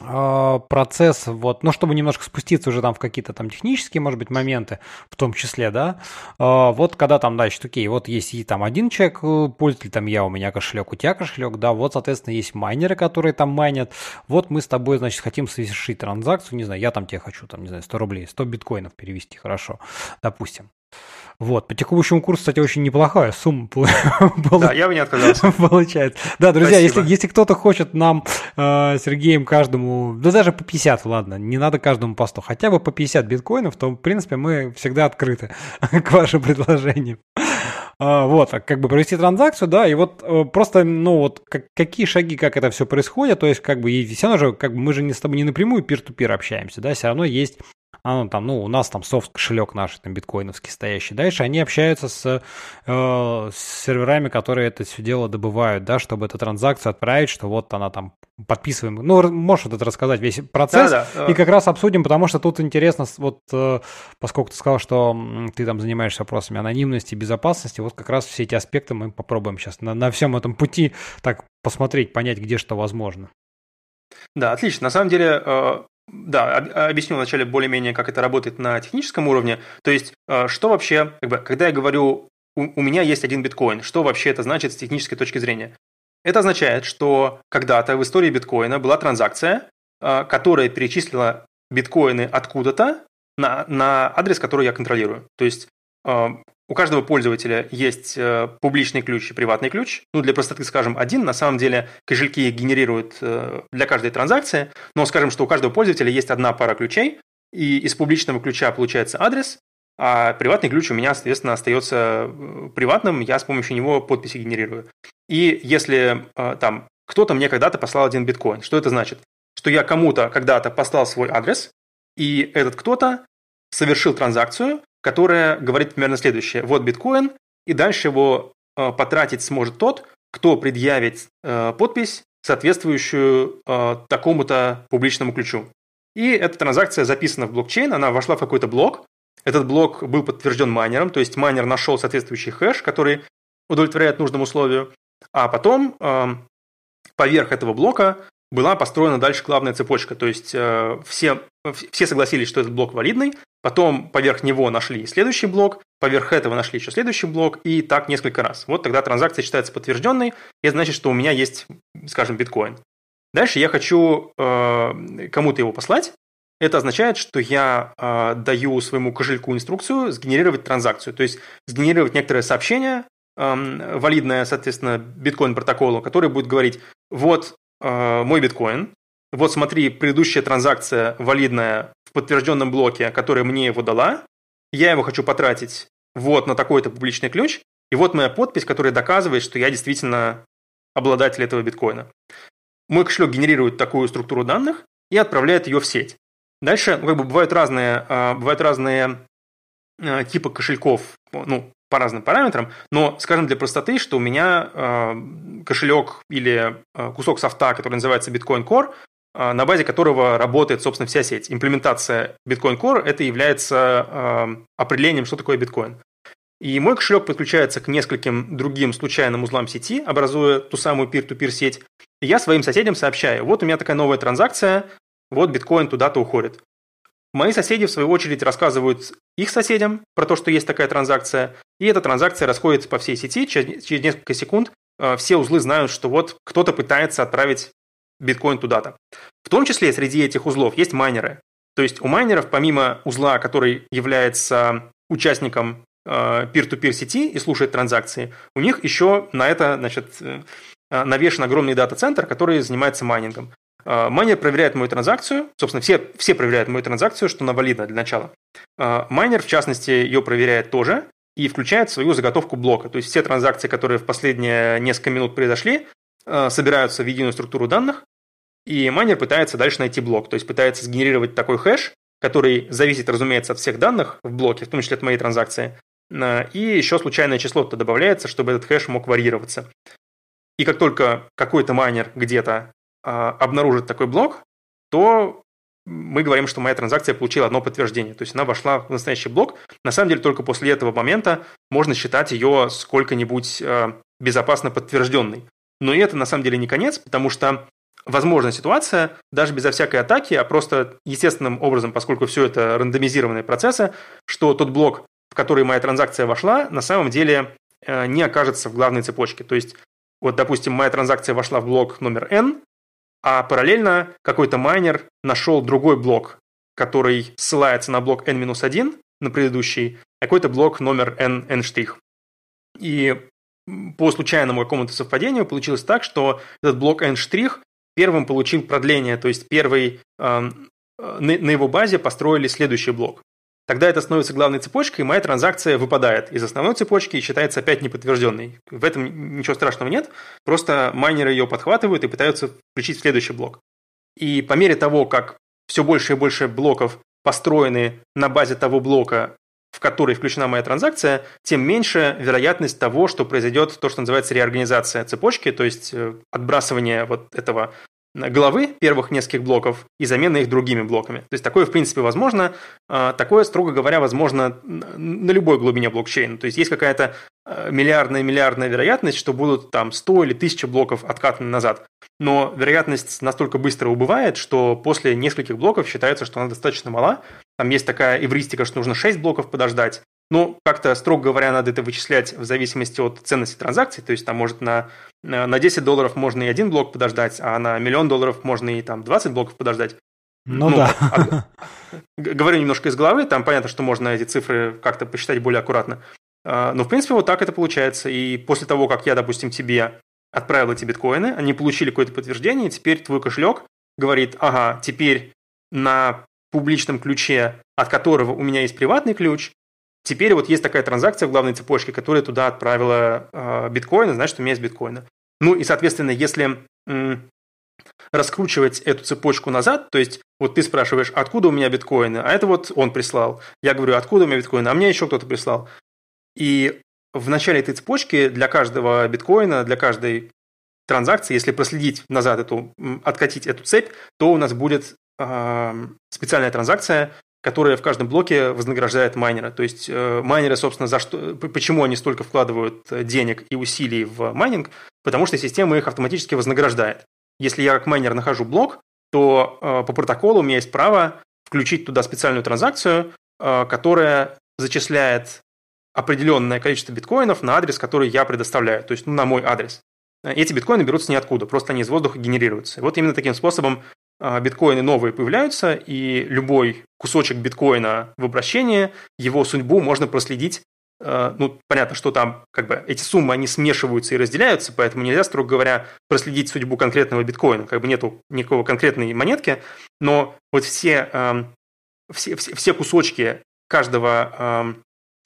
а, процесс, вот, ну, чтобы немножко спуститься уже там в какие-то там технические, может быть, моменты, в том числе, да, а, вот когда там, значит, окей, вот есть и там один человек, э, пользователь, там я, у меня кошелек, у тебя кошелек, да, вот, соответственно, есть майнеры, которые там майнят, вот мы с тобой, значит, хотим совершить транзакцию, не знаю, я там тебе хочу, там, не знаю, 100 рублей, 100 биткоинов перевести, хорошо, допустим. Вот. По текущему курсу, кстати, очень неплохая сумма Да, я бы не отказался. Получается. Да, друзья, если, если кто-то хочет нам, э, Сергеем, каждому, да даже по 50, ладно, не надо каждому по 100, хотя бы по 50 биткоинов, то, в принципе, мы всегда открыты к вашим предложениям. А, вот, а как бы провести транзакцию, да, и вот э, просто, ну вот, как, какие шаги, как это все происходит, то есть, как бы, и все равно же, как бы, мы же не с тобой не напрямую пир-ту-пир общаемся, да, все равно есть а, ну, там, ну, у нас там софт кошелек наш, там, биткоиновский стоящий. Дальше они общаются с, э, с серверами, которые это все дело добывают, да, чтобы эту транзакцию отправить, что вот она там подписываем. Ну, можешь вот это рассказать, весь процесс, да, да. и как раз обсудим, потому что тут интересно, вот, э, поскольку ты сказал, что ты там занимаешься вопросами анонимности, безопасности, вот как раз все эти аспекты мы попробуем сейчас на, на всем этом пути так посмотреть, понять, где что возможно. Да, отлично. На самом деле, э, да, объясню вначале более-менее, как это работает на техническом уровне. То есть, э, что вообще, как бы, когда я говорю, у, у меня есть один биткоин, что вообще это значит с технической точки зрения? Это означает, что когда-то в истории биткоина была транзакция, э, которая перечислила биткоины откуда-то на, на адрес, который я контролирую. То есть э, у каждого пользователя есть э, публичный ключ и приватный ключ. Ну, для простоты скажем один. На самом деле кошельки генерируют э, для каждой транзакции. Но скажем, что у каждого пользователя есть одна пара ключей. И из публичного ключа получается адрес, а приватный ключ у меня, соответственно, остается э, приватным. Я с помощью него подписи генерирую. И если там кто-то мне когда-то послал один биткоин, что это значит? Что я кому-то когда-то послал свой адрес, и этот кто-то совершил транзакцию, которая говорит примерно следующее. Вот биткоин, и дальше его э, потратить сможет тот, кто предъявит э, подпись, соответствующую э, такому-то публичному ключу. И эта транзакция записана в блокчейн, она вошла в какой-то блок. Этот блок был подтвержден майнером, то есть майнер нашел соответствующий хэш, который удовлетворяет нужному условию. А потом поверх этого блока была построена дальше главная цепочка. То есть все, все согласились, что этот блок валидный, Потом поверх него нашли следующий блок, поверх этого нашли еще следующий блок, и так несколько раз. Вот тогда транзакция считается подтвержденной, и это значит, что у меня есть, скажем, биткоин. Дальше я хочу э, кому-то его послать. Это означает, что я э, даю своему кошельку инструкцию сгенерировать транзакцию, то есть сгенерировать некоторое сообщение, э, валидное, соответственно, биткоин-протоколу, которое будет говорить, вот э, мой биткоин, вот смотри, предыдущая транзакция валидная в подтвержденном блоке, которая мне его дала, я его хочу потратить вот на такой-то публичный ключ, и вот моя подпись, которая доказывает, что я действительно обладатель этого биткоина. Мой кошелек генерирует такую структуру данных и отправляет ее в сеть. Дальше ну, как бы бывают разные, а, бывают разные а, типы кошельков, ну, по разным параметрам, но скажем для простоты, что у меня э, кошелек или э, кусок софта, который называется Bitcoin Core, э, на базе которого работает, собственно, вся сеть. Имплементация Bitcoin Core – это является э, определением, что такое биткоин. И мой кошелек подключается к нескольким другим случайным узлам сети, образуя ту самую peer-to-peer сеть. И я своим соседям сообщаю, вот у меня такая новая транзакция, вот биткоин туда-то уходит. Мои соседи, в свою очередь, рассказывают их соседям про то, что есть такая транзакция, и эта транзакция расходится по всей сети. Через, несколько секунд э, все узлы знают, что вот кто-то пытается отправить биткоин туда-то. В том числе среди этих узлов есть майнеры. То есть у майнеров, помимо узла, который является участником э, peer-to-peer сети и слушает транзакции, у них еще на это значит, э, навешен огромный дата-центр, который занимается майнингом. А, майнер проверяет мою транзакцию, собственно, все, все проверяют мою транзакцию, что она валидна для начала. А, майнер, в частности, ее проверяет тоже и включает свою заготовку блока. То есть все транзакции, которые в последние несколько минут произошли, а, собираются в единую структуру данных, и майнер пытается дальше найти блок, то есть пытается сгенерировать такой хэш, который зависит, разумеется, от всех данных в блоке, в том числе от моей транзакции, и еще случайное число туда добавляется, чтобы этот хэш мог варьироваться. И как только какой-то майнер где-то обнаружит такой блок, то мы говорим, что моя транзакция получила одно подтверждение. То есть она вошла в настоящий блок. На самом деле только после этого момента можно считать ее сколько-нибудь а, безопасно подтвержденной. Но и это на самом деле не конец, потому что возможна ситуация, даже безо всякой атаки, а просто естественным образом, поскольку все это рандомизированные процессы, что тот блок, в который моя транзакция вошла, на самом деле э, не окажется в главной цепочке. То есть, вот, допустим, моя транзакция вошла в блок номер n, а параллельно какой-то майнер нашел другой блок, который ссылается на блок n-1, на предыдущий, какой-то блок номер n, n'. И по случайному какому-то совпадению получилось так, что этот блок n' первым получил продление, то есть первый э, на его базе построили следующий блок. Тогда это становится главной цепочкой, и моя транзакция выпадает из основной цепочки и считается опять неподтвержденной. В этом ничего страшного нет, просто майнеры ее подхватывают и пытаются включить в следующий блок. И по мере того, как все больше и больше блоков построены на базе того блока, в который включена моя транзакция, тем меньше вероятность того, что произойдет то, что называется реорганизация цепочки, то есть э, отбрасывание вот этого главы первых нескольких блоков и замена их другими блоками. То есть такое, в принципе, возможно. А, такое, строго говоря, возможно на любой глубине блокчейна. То есть есть какая-то миллиардная-миллиардная вероятность, что будут там 100 или 1000 блоков откатаны назад. Но вероятность настолько быстро убывает, что после нескольких блоков считается, что она достаточно мала. Там есть такая эвристика, что нужно 6 блоков подождать. Ну, как-то, строго говоря, надо это вычислять в зависимости от ценности транзакции. То есть там может на, на 10 долларов можно и один блок подождать, а на миллион долларов можно и там 20 блоков подождать. Ну, ну да. А, говорю немножко из головы, там понятно, что можно эти цифры как-то посчитать более аккуратно. А, но, в принципе, вот так это получается. И после того, как я, допустим, тебе отправил эти биткоины, они получили какое-то подтверждение, и теперь твой кошелек говорит, ага, теперь на публичном ключе, от которого у меня есть приватный ключ, Теперь вот есть такая транзакция в главной цепочке, которая туда отправила э, биткоины, значит, у меня есть биткоины. Ну и, соответственно, если м, раскручивать эту цепочку назад, то есть вот ты спрашиваешь, откуда у меня биткоины, а это вот он прислал. Я говорю, откуда у меня биткоины, а мне еще кто-то прислал. И в начале этой цепочки для каждого биткоина, для каждой транзакции, если проследить назад эту, откатить эту цепь, то у нас будет э, специальная транзакция, которая в каждом блоке вознаграждает майнера. То есть э, майнеры, собственно, за что, почему они столько вкладывают э, денег и усилий в майнинг? Потому что система их автоматически вознаграждает. Если я как майнер нахожу блок, то э, по протоколу у меня есть право включить туда специальную транзакцию, которая зачисляет определенное количество биткоинов на адрес, который я предоставляю, то есть ну, на мой адрес. Эти биткоины берутся ниоткуда, просто они из воздуха генерируются. И вот именно таким способом биткоины новые появляются, и любой кусочек биткоина в обращении, его судьбу можно проследить. А, ну, понятно, что там как бы эти суммы, они смешиваются и разделяются, поэтому нельзя, строго говоря, проследить судьбу конкретного биткоина. Как бы нету никакого конкретной монетки, но вот все, все, все, все кусочки каждого,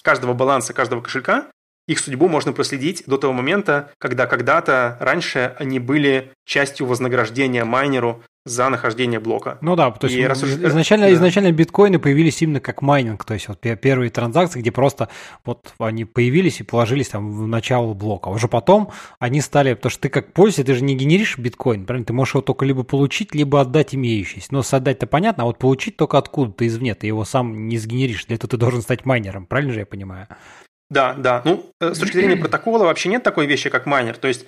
каждого баланса, каждого кошелька, их судьбу можно проследить до того момента, когда когда-то раньше они были частью вознаграждения майнеру за нахождение блока. Ну да, то есть и раз изначально, да. изначально биткоины появились именно как майнинг, то есть вот первые транзакции, где просто вот они появились и положились там в начало блока. Уже потом они стали, потому что ты как пользователь, ты же не генеришь биткоин, правильно? Ты можешь его только либо получить, либо отдать имеющийся. Но создать-то понятно, а вот получить только откуда-то извне, ты его сам не сгенеришь. Для этого ты должен стать майнером, правильно же я понимаю? Да, да. Ну, э, с точки зрения протокола вообще нет такой вещи, как майнер. То есть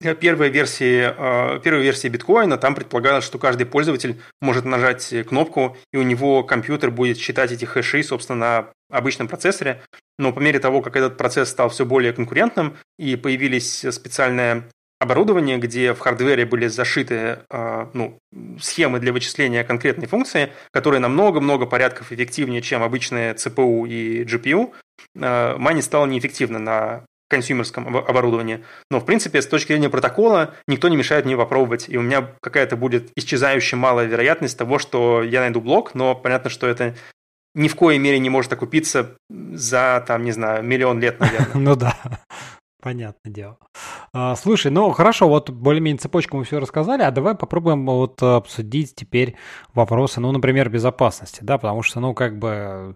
первой версии, э, первой версии биткоина там предполагалось, что каждый пользователь может нажать кнопку, и у него компьютер будет считать эти хэши, собственно, на обычном процессоре. Но по мере того, как этот процесс стал все более конкурентным, и появились специальное оборудование, где в hardware е были зашиты э, ну, схемы для вычисления конкретной функции, которые намного-много порядков эффективнее, чем обычные CPU и GPU, э, майнинг стало неэффективно на консюмерском оборудовании. Но, в принципе, с точки зрения протокола, никто не мешает мне попробовать. И у меня какая-то будет исчезающая малая вероятность того, что я найду блок, но понятно, что это ни в коей мере не может окупиться за, там, не знаю, миллион лет, наверное. Ну да. Понятное дело. А, слушай, ну хорошо, вот более-менее цепочку мы все рассказали, а давай попробуем вот обсудить теперь вопросы, ну, например, безопасности, да, потому что, ну, как бы,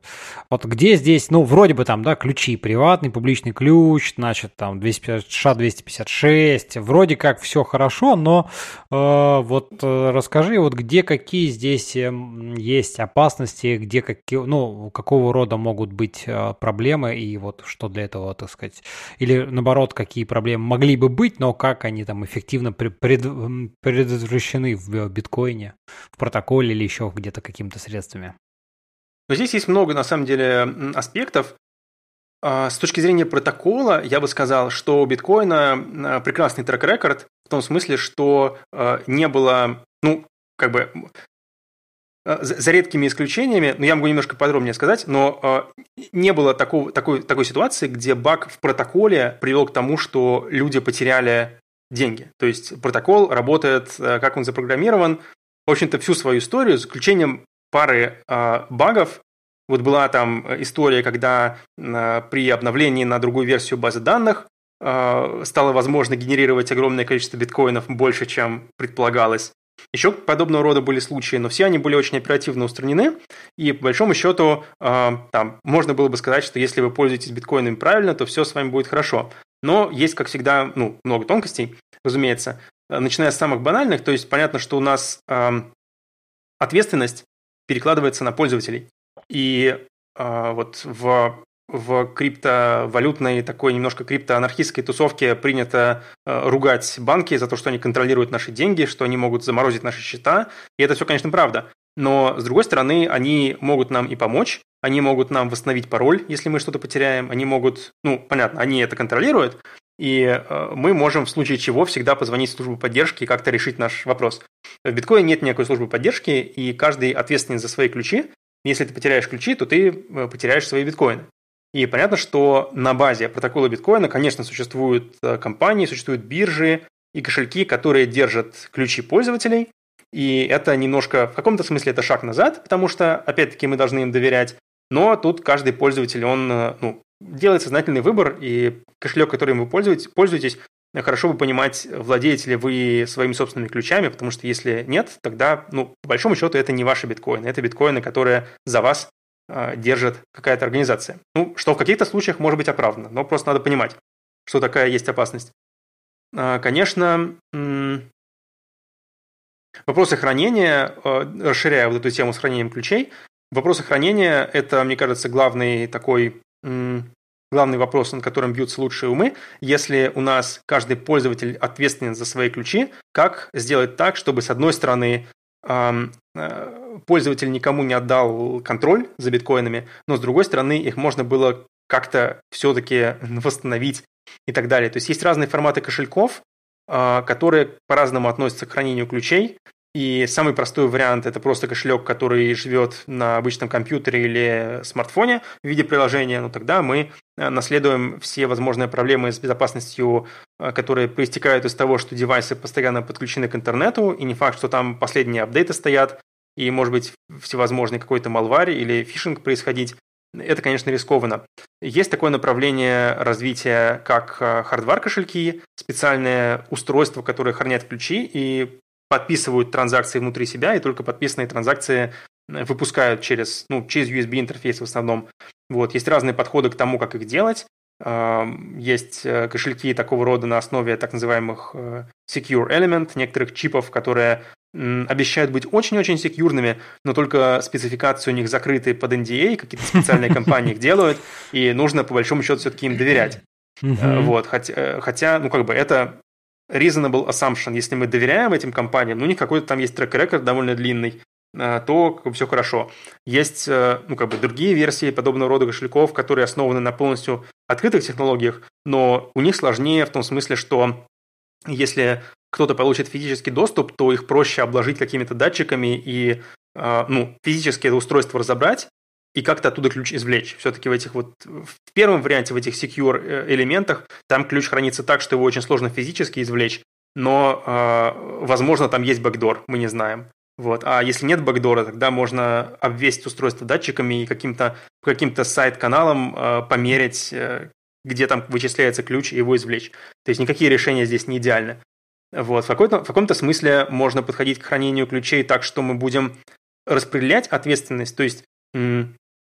вот где здесь, ну, вроде бы там, да, ключи, приватный, публичный ключ, значит, там, 250, SHA-256, вроде как все хорошо, но э, вот э, расскажи, вот где какие здесь э, есть опасности, где какие, ну, какого рода могут быть э, проблемы и вот что для этого, так сказать, или наоборот, наоборот, какие проблемы могли бы быть, но как они там эффективно пред, предотвращены в биткоине, в протоколе или еще где-то какими-то средствами. Но здесь есть много, на самом деле, аспектов. А, с точки зрения протокола, я бы сказал, что у биткоина прекрасный трек-рекорд в том смысле, что а, не было, ну, как бы Э, за редкими исключениями, ну я могу немножко подробнее сказать, но э, не было такого, такой, такой ситуации, где баг в протоколе привел к тому, что люди потеряли деньги. То есть протокол работает, э, как он запрограммирован, в общем-то, всю свою историю, за исключением пары багов. Вот была там история, когда при обновлении на другую версию базы данных стало возможно генерировать огромное количество биткоинов больше, чем предполагалось. Еще подобного рода были случаи, но все они были очень оперативно устранены, и по большому счету э, там, можно было бы сказать, что если вы пользуетесь биткоинами правильно, то все с вами будет хорошо. Но есть, как всегда, ну, много тонкостей, разумеется, начиная с самых банальных, то есть понятно, что у нас э, ответственность перекладывается на пользователей. И э, вот в в криптовалютной такой немножко криптоанархистской тусовке принято э, ругать банки за то, что они контролируют наши деньги, что они могут заморозить наши счета. И это все, конечно, правда. Но, с другой стороны, они могут нам и помочь, они могут нам восстановить пароль, если мы что-то потеряем, они могут, ну, понятно, они это контролируют, и э, мы можем в случае чего всегда позвонить в службу поддержки и как-то решить наш вопрос. В биткоине нет никакой службы поддержки, и каждый ответственен за свои ключи. Если ты потеряешь ключи, то ты э, потеряешь свои биткоины. И понятно, что на базе протокола биткоина, конечно, существуют э, компании, существуют биржи и кошельки, которые держат ключи пользователей. И это немножко, в каком-то смысле это шаг назад, потому что, опять-таки, мы должны им доверять. Но тут каждый пользователь, он э, ну, делает сознательный выбор, и кошелек, которым вы пользуетесь, пользуетесь, хорошо бы понимать, владеете ли вы своими собственными ключами, потому что если нет, тогда, ну, по большому счету, это не ваши биткоины, это биткоины, которые за вас держит какая-то организация. Ну, что в каких-то случаях может быть оправдано, но просто надо понимать, что такая есть опасность. А, конечно, вопросы хранения, а, расширяя вот эту тему с хранением ключей, вопросы хранения – это, мне кажется, главный такой главный вопрос, над которым бьются лучшие умы. Если у нас каждый пользователь ответственен за свои ключи, как сделать так, чтобы, с одной стороны, пользователь никому не отдал контроль за биткоинами, но с другой стороны их можно было как-то все-таки восстановить и так далее. То есть есть разные форматы кошельков, а, которые по-разному относятся к хранению ключей. И самый простой вариант – это просто кошелек, который живет на обычном компьютере или смартфоне в виде приложения. Но тогда мы э, наследуем все возможные проблемы с безопасностью, э, которые проистекают из того, что девайсы постоянно подключены к интернету, и не факт, что там последние апдейты стоят, и может быть всевозможный какой-то малварь или фишинг происходить. Это, конечно, рискованно. Есть такое направление развития, как хардвар-кошельки, специальное устройство, которое хранят ключи, и подписывают транзакции внутри себя, и только подписанные транзакции выпускают через, ну, через USB интерфейс в основном. Вот. Есть разные подходы к тому, как их делать. Есть э, кошельки такого рода на основе так называемых э, secure element, некоторых чипов, которые обещают быть очень-очень секьюрными, но только спецификации у них закрыты под NDA, какие-то специальные компании их делают, и нужно по большому счету все-таки им доверять. Э, вот, хотя, хотя, ну как бы это reasonable assumption. Если мы доверяем этим компаниям, ну у них какой-то там есть трек-рекорд довольно длинный, Э, то как бы, все хорошо. Есть э, ну, как бы другие версии подобного рода кошельков, которые основаны на полностью открытых технологиях, но у них сложнее в том смысле, что если кто-то получит физический доступ, то их проще обложить какими-то датчиками и э, ну, физически это устройство разобрать и как-то оттуда ключ извлечь. Все-таки в этих вот в первом варианте, в этих secure элементах, там ключ хранится так, что его очень сложно физически извлечь, но, возможно, там есть бэкдор, мы не знаем. Вот. А если нет бэкдора, тогда можно обвесить устройство датчиками и каким-то каким сайт-каналом э, померить, э, где там вычисляется ключ и его извлечь. То есть никакие решения здесь не идеальны. Вот. В, каком-то, в каком-то смысле можно подходить к хранению ключей так, что мы будем распределять ответственность. То есть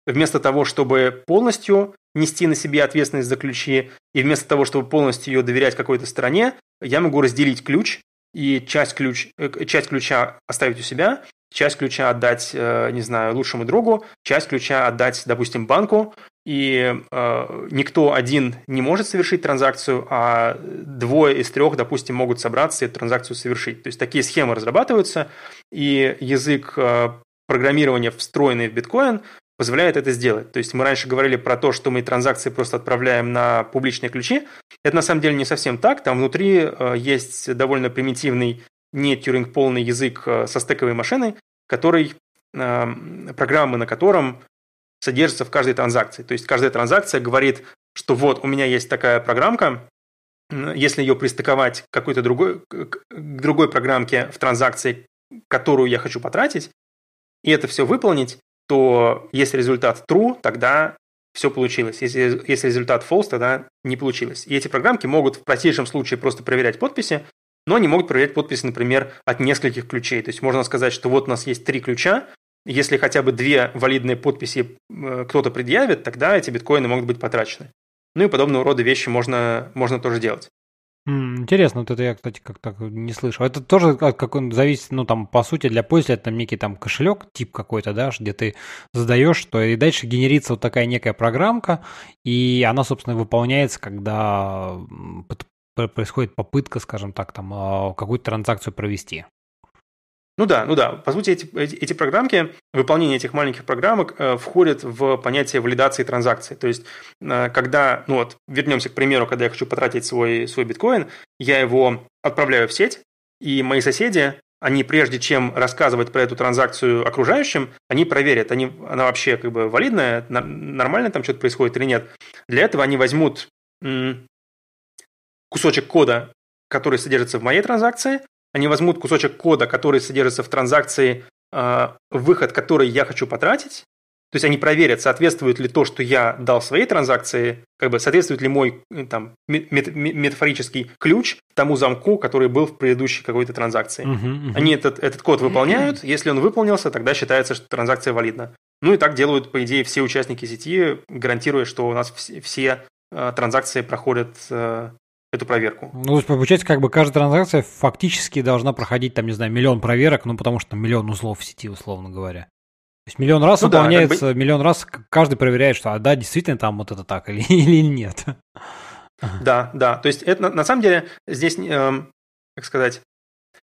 вместо того, чтобы полностью нести на себе ответственность за ключи, и вместо того, чтобы полностью ее доверять какой-то стороне, я могу разделить ключ и часть, ключ, э, часть ключа оставить у себя, часть ключа отдать, э, не знаю, лучшему другу, часть ключа отдать, допустим, банку, и э, никто один не может совершить транзакцию, а двое из трех, допустим, могут собраться и эту транзакцию совершить. То есть такие схемы разрабатываются, и язык э, программирования, встроенный в биткоин, позволяет это сделать. То есть мы раньше говорили про то, что мы транзакции просто отправляем на публичные ключи. Это на самом деле не совсем так. Там внутри э, есть довольно примитивный, не тюринг полный язык э, со стековой машиной, который, э, программы на котором содержатся в каждой транзакции. То есть каждая транзакция говорит, что вот у меня есть такая программка, если ее пристыковать к какой-то другой, к другой программке в транзакции, которую я хочу потратить, и это все выполнить, то если результат true, тогда все получилось. Если, если результат false, тогда не получилось. И эти программки могут в простейшем случае просто проверять подписи, но они могут проверять подписи, например, от нескольких ключей. То есть можно сказать, что вот у нас есть три ключа, если хотя бы две валидные подписи э, кто-то предъявит, тогда эти биткоины могут быть потрачены. Ну и подобного рода вещи можно, можно тоже делать. Интересно, вот это я, кстати, как так не слышал. Это тоже как он зависит, ну там по сути для пользователя это некий там кошелек, тип какой-то, да, где ты задаешь, что и дальше генерится вот такая некая программка, и она, собственно, выполняется, когда происходит попытка, скажем так, там а, какую-то транзакцию провести. Ну да, ну да. По сути, эти, эти, эти программки, выполнение этих маленьких программок э, входит в понятие валидации транзакций. То есть, э, когда, ну вот, вернемся к примеру, когда я хочу потратить свой, свой биткоин, я его отправляю в сеть, и мои соседи, они прежде чем рассказывать про эту транзакцию окружающим, они проверят, они, она вообще как бы валидная, нормально там что-то происходит или нет. Для этого они возьмут кусочек кода, который содержится в моей транзакции, они возьмут кусочек кода, который содержится в транзакции, а, выход, который я хочу потратить, то есть они проверят, соответствует ли то, что я дал своей транзакции, как бы соответствует ли мой э, там, метафорический ключ тому замку, который был в предыдущей какой-то транзакции. Uh-huh, uh-huh. Они этот, этот код выполняют, если он выполнился, тогда считается, что транзакция валидна. Ну и так делают, по идее, все участники сети, гарантируя, что у нас все, все э, транзакции проходят э, эту проверку. Ну, то есть, получается, как бы каждая транзакция фактически должна проходить, там, не знаю, миллион проверок, ну, потому что там миллион узлов в сети, условно говоря. То есть миллион раз ну, выполняется, да, как бы... миллион раз каждый проверяет, что а да, действительно там вот это так или, или нет. Да, да. То есть это на самом деле здесь, э, как сказать,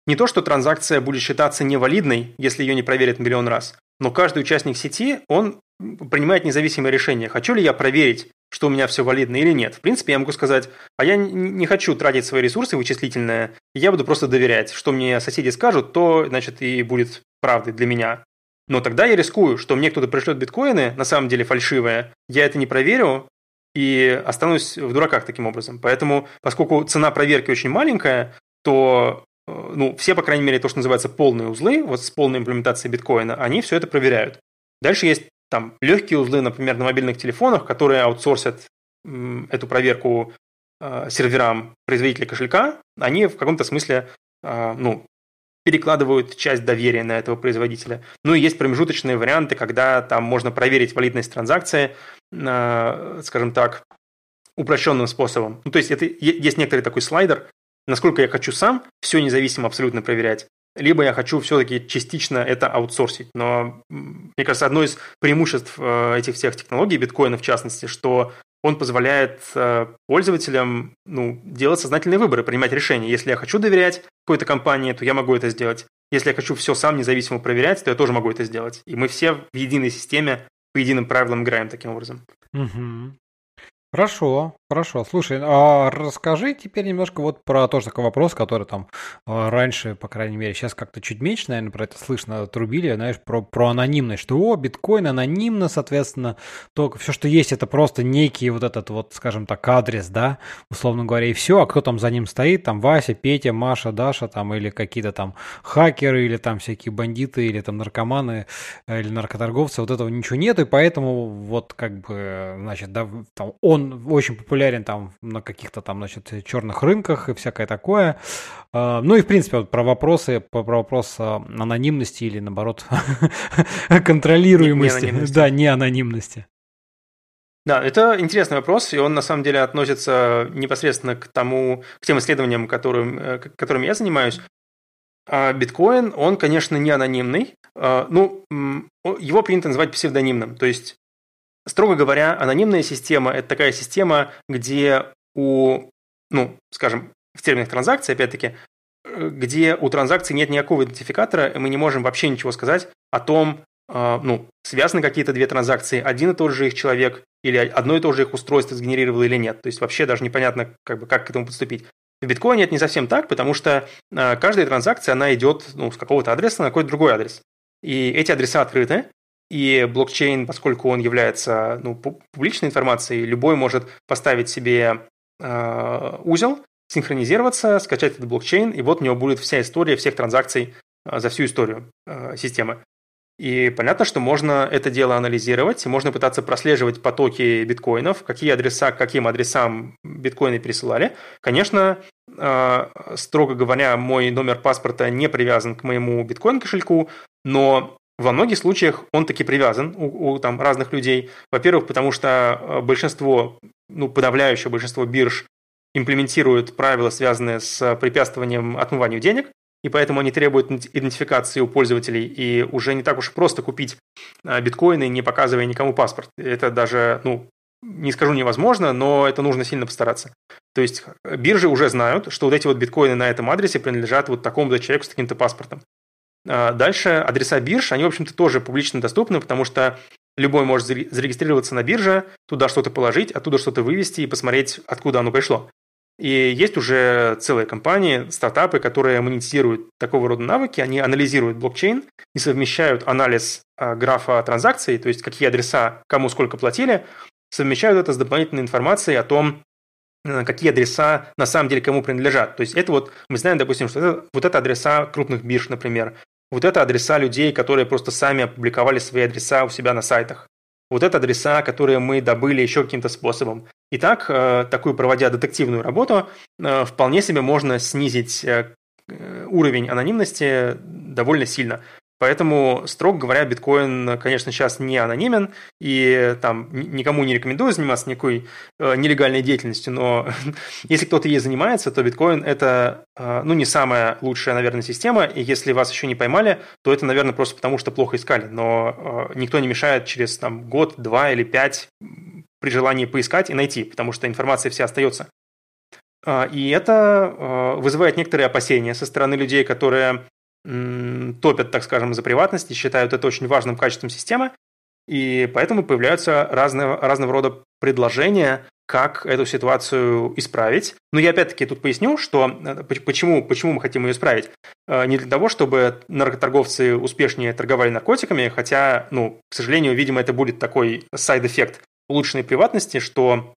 не то, что транзакция будет считаться невалидной, если ее не проверят миллион раз, но каждый участник сети, он принимает независимое решение. Хочу ли я проверить, что у меня все валидно или нет. В принципе, я могу сказать, а я не хочу тратить свои ресурсы вычислительные, я буду просто доверять, что мне соседи скажут, то, значит, и будет правдой для меня. Но тогда я рискую, что мне кто-то пришлет биткоины, на самом деле фальшивые, я это не проверю и останусь в дураках таким образом. Поэтому, поскольку цена проверки очень маленькая, то ну, все, по крайней мере, то, что называется полные узлы, вот с полной имплементацией биткоина, они все это проверяют. Дальше есть там легкие узлы, например, на мобильных телефонах, которые аутсорсят эту проверку э, серверам производителя кошелька, они в каком-то смысле э, ну, перекладывают часть доверия на этого производителя. Ну и есть промежуточные варианты, когда там можно проверить валидность транзакции, э, скажем так, упрощенным способом. Ну, то есть это есть некоторый такой слайдер, насколько я хочу сам все независимо абсолютно проверять, либо я хочу все-таки частично это аутсорсить. Но, мне кажется, одно из преимуществ э, этих всех технологий, биткоина в частности, что он позволяет э, пользователям ну, делать сознательные выборы, принимать решения. Если я хочу доверять какой-то компании, то я могу это сделать. Если я хочу все сам независимо проверять, то я тоже могу это сделать. И мы все в единой системе по единым правилам играем таким образом. Угу. Хорошо, хорошо. Слушай, а расскажи теперь немножко вот про тоже такой вопрос, который там а, раньше, по крайней мере, сейчас как-то чуть меньше, наверное, про это слышно, трубили, знаешь, про, про анонимность, что, о, биткоин анонимно, соответственно, только все, что есть, это просто некий вот этот вот, скажем так, адрес, да, условно говоря, и все, а кто там за ним стоит, там Вася, Петя, Маша, Даша, там, или какие-то там хакеры, или там всякие бандиты, или там наркоманы, э, или наркоторговцы, вот этого ничего нет, и поэтому вот как бы, значит, да, там он он очень популярен там на каких-то там, значит, черных рынках и всякое такое. А, ну и, в принципе, вот про вопросы, про вопрос а, анонимности или, наоборот, контролируемости. Не, не да, не анонимности. Да, это интересный вопрос, и он на самом деле относится непосредственно к тому, к тем исследованиям, которым, э, которыми я занимаюсь. А биткоин, он, конечно, не анонимный. Ну, его принято называть псевдонимным. То есть Строго говоря, анонимная система – это такая система, где у, ну, скажем, в терминах транзакции, опять-таки, э, где у транзакции нет никакого идентификатора, и мы не можем вообще ничего сказать о том, э, ну, связаны какие-то две транзакции, один и тот же их человек или одно и то же их устройство сгенерировало или нет. То есть вообще даже непонятно, как бы, как к этому подступить. В биткоине это не совсем так, потому что э, каждая транзакция, она идет ну, с какого-то адреса на какой-то другой адрес. И эти адреса открыты, и блокчейн, поскольку он является ну, публичной информацией, любой может поставить себе э, узел, синхронизироваться, скачать этот блокчейн, и вот у него будет вся история всех транзакций э, за всю историю э, системы. И понятно, что можно это дело анализировать, можно пытаться прослеживать потоки биткоинов, какие адреса к каким адресам биткоины присылали. Конечно, э, строго говоря, мой номер паспорта не привязан к моему биткоин-кошельку, но во многих случаях он таки привязан у, у там, разных людей. Во-первых, потому что э, большинство, ну, подавляющее большинство бирж имплементируют правила, связанные с препятствованием отмыванию денег, и поэтому они требуют идентификации у пользователей, и уже не так уж просто купить э, биткоины, не показывая никому паспорт. Это даже, ну, не скажу невозможно, но это нужно сильно постараться. То есть биржи уже знают, что вот эти вот биткоины на этом адресе принадлежат вот такому-то человеку с таким-то паспортом. А, дальше адреса бирж, они, в общем-то, тоже публично доступны, потому что любой может зарегистрироваться на бирже, туда что-то положить, оттуда что-то вывести и посмотреть, откуда оно пришло. И есть уже целые компании, стартапы, которые монетизируют такого рода навыки, они анализируют блокчейн и совмещают анализ а, графа транзакций, то есть какие адреса кому сколько платили, совмещают это с дополнительной информацией о том, э, какие адреса на самом деле кому принадлежат. То есть это вот, мы знаем, допустим, что это, вот это адреса крупных бирж, например, вот это адреса людей, которые просто сами опубликовали свои адреса у себя на сайтах. Вот это адреса, которые мы добыли еще каким-то способом. Итак, э, такую проводя детективную работу, э, вполне себе можно снизить э, уровень анонимности довольно сильно. Поэтому, строго говоря, биткоин, конечно, сейчас не анонимен, и там никому не рекомендую заниматься никакой э, нелегальной деятельностью, но если кто-то ей занимается, то биткоин это, э, ну, не самая лучшая, наверное, система, и если вас еще не поймали, то это, наверное, просто потому, что плохо искали, но э, никто не мешает через там год, два или пять при желании поискать и найти, потому что информация вся остается. И это вызывает некоторые опасения со стороны людей, которые топят, так скажем, за приватность и считают это очень важным качеством системы, и поэтому появляются разные, разного рода предложения, как эту ситуацию исправить. Но я опять-таки тут поясню, что э, почему, почему мы хотим ее исправить. Э, не для того, чтобы наркоторговцы успешнее торговали наркотиками, хотя, ну, к сожалению, видимо, это будет такой side-эффект улучшенной приватности, что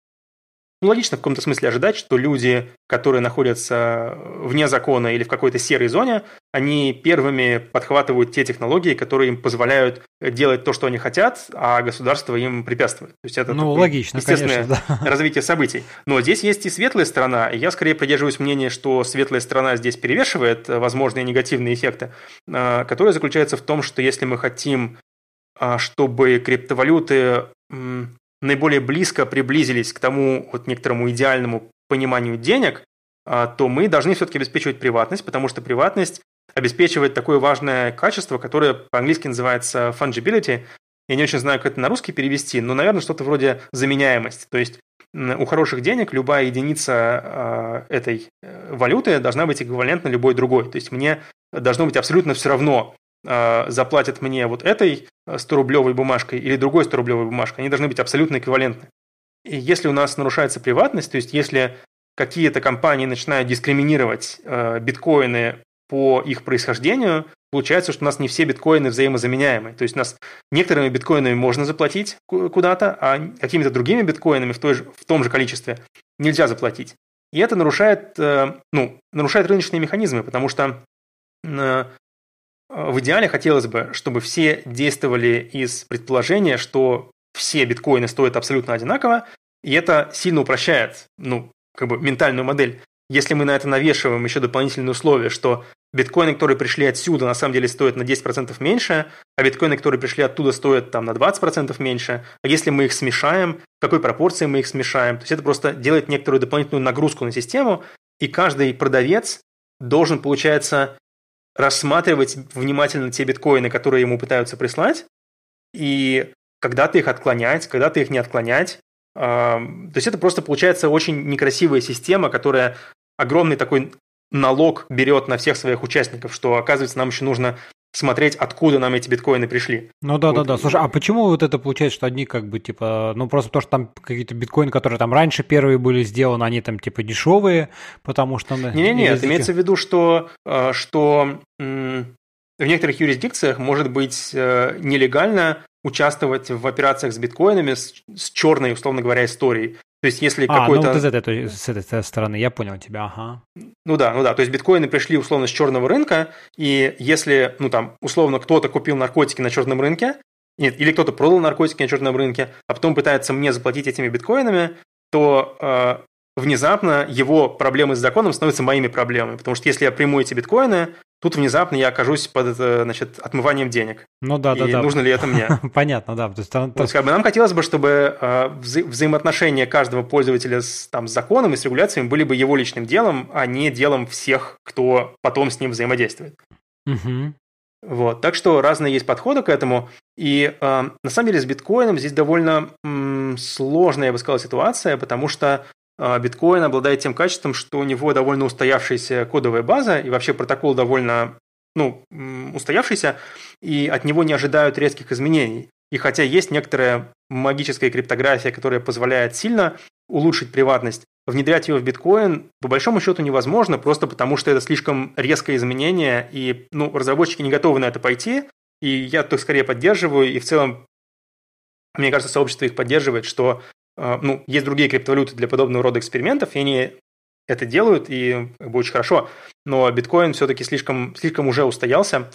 ну, логично в каком-то смысле ожидать, что люди, которые находятся вне закона или в какой-то серой зоне, они первыми подхватывают те технологии, которые им позволяют делать то, что они хотят, а государство им препятствует. То есть это ну, логично, естественное конечно, да. развитие событий. Но здесь есть и светлая сторона. И я скорее придерживаюсь мнения, что светлая сторона здесь перевешивает возможные негативные эффекты, а, которые заключаются в том, что если мы хотим, а, чтобы криптовалюты наиболее близко приблизились к тому вот некоторому идеальному пониманию денег, а, то мы должны все-таки обеспечивать приватность, потому что приватность обеспечивает такое важное качество, которое по-английски называется fungibility. Я не очень знаю, как это на русский перевести, но, наверное, что-то вроде заменяемость. То есть у хороших денег любая единица э, этой э, валюты должна быть эквивалентна любой другой. То есть мне должно быть абсолютно все равно, заплатят мне вот этой 100-рублевой бумажкой или другой 100-рублевой бумажкой. Они должны быть абсолютно эквивалентны. И если у нас нарушается приватность, то есть если какие-то компании начинают дискриминировать биткоины по их происхождению, получается, что у нас не все биткоины взаимозаменяемые. То есть у нас некоторыми биткоинами можно заплатить куда-то, а какими-то другими биткоинами в, той же, в том же количестве нельзя заплатить. И это нарушает, э, ну, нарушает рыночные механизмы, потому что э, в идеале хотелось бы, чтобы все действовали из предположения, что все биткоины стоят абсолютно одинаково, и это сильно упрощает, ну, как бы ментальную модель. Если мы на это навешиваем еще дополнительные условия, что биткоины, которые пришли отсюда, на самом деле стоят на 10% меньше, а биткоины, которые пришли оттуда, стоят там на 20% меньше. А если мы их смешаем, в какой пропорции мы их смешаем, то есть это просто делает некоторую дополнительную нагрузку на систему, и каждый продавец должен, получается, рассматривать внимательно те биткоины, которые ему пытаются прислать, и когда-то их отклонять, когда-то их не отклонять. То есть это просто получается очень некрасивая система, которая огромный такой налог берет на всех своих участников, что, оказывается, нам еще нужно смотреть, откуда нам эти биткоины пришли. Ну да, вот. да, да. Слушай, а почему вот это получается, что одни как бы типа, ну просто то, что там какие-то биткоины, которые там раньше первые были сделаны, они там типа дешевые, потому что... Не-не-не, языки... имеется в виду, что, э, что в некоторых юрисдикциях может быть э, нелегально участвовать в операциях с биткоинами с, с черной, условно говоря, историей. То есть, если а, какой-то... ну вот из этой, с этой стороны, я понял тебя, ага. Ну да, ну да, то есть биткоины пришли условно с черного рынка, и если, ну там, условно, кто-то купил наркотики на черном рынке, нет, или кто-то продал наркотики на черном рынке, а потом пытается мне заплатить этими биткоинами, то э, внезапно его проблемы с законом становятся моими проблемами. Потому что если я приму эти биткоины, тут внезапно я окажусь под значит, отмыванием денег. Ну да, да, и да. нужно ли это мне? Понятно, да. То есть, то есть как бы нам хотелось бы, чтобы э, вза- взаимоотношения каждого пользователя с, там, с законом и с регуляциями были бы его личным делом, а не делом всех, кто потом с ним взаимодействует. Угу. Вот, так что разные есть подходы к этому. И э, на самом деле с биткоином здесь довольно м, сложная, я бы сказал, ситуация, потому что биткоин обладает тем качеством, что у него довольно устоявшаяся кодовая база и вообще протокол довольно ну, устоявшийся, и от него не ожидают резких изменений. И хотя есть некоторая магическая криптография, которая позволяет сильно улучшить приватность, внедрять ее в биткоин по большому счету невозможно, просто потому что это слишком резкое изменение, и ну, разработчики не готовы на это пойти, и я только скорее поддерживаю, и в целом, мне кажется, сообщество их поддерживает, что а, ну, есть другие криптовалюты для подобного рода экспериментов, и они это делают, и как бы очень хорошо. Но биткоин все-таки слишком, слишком уже устоялся,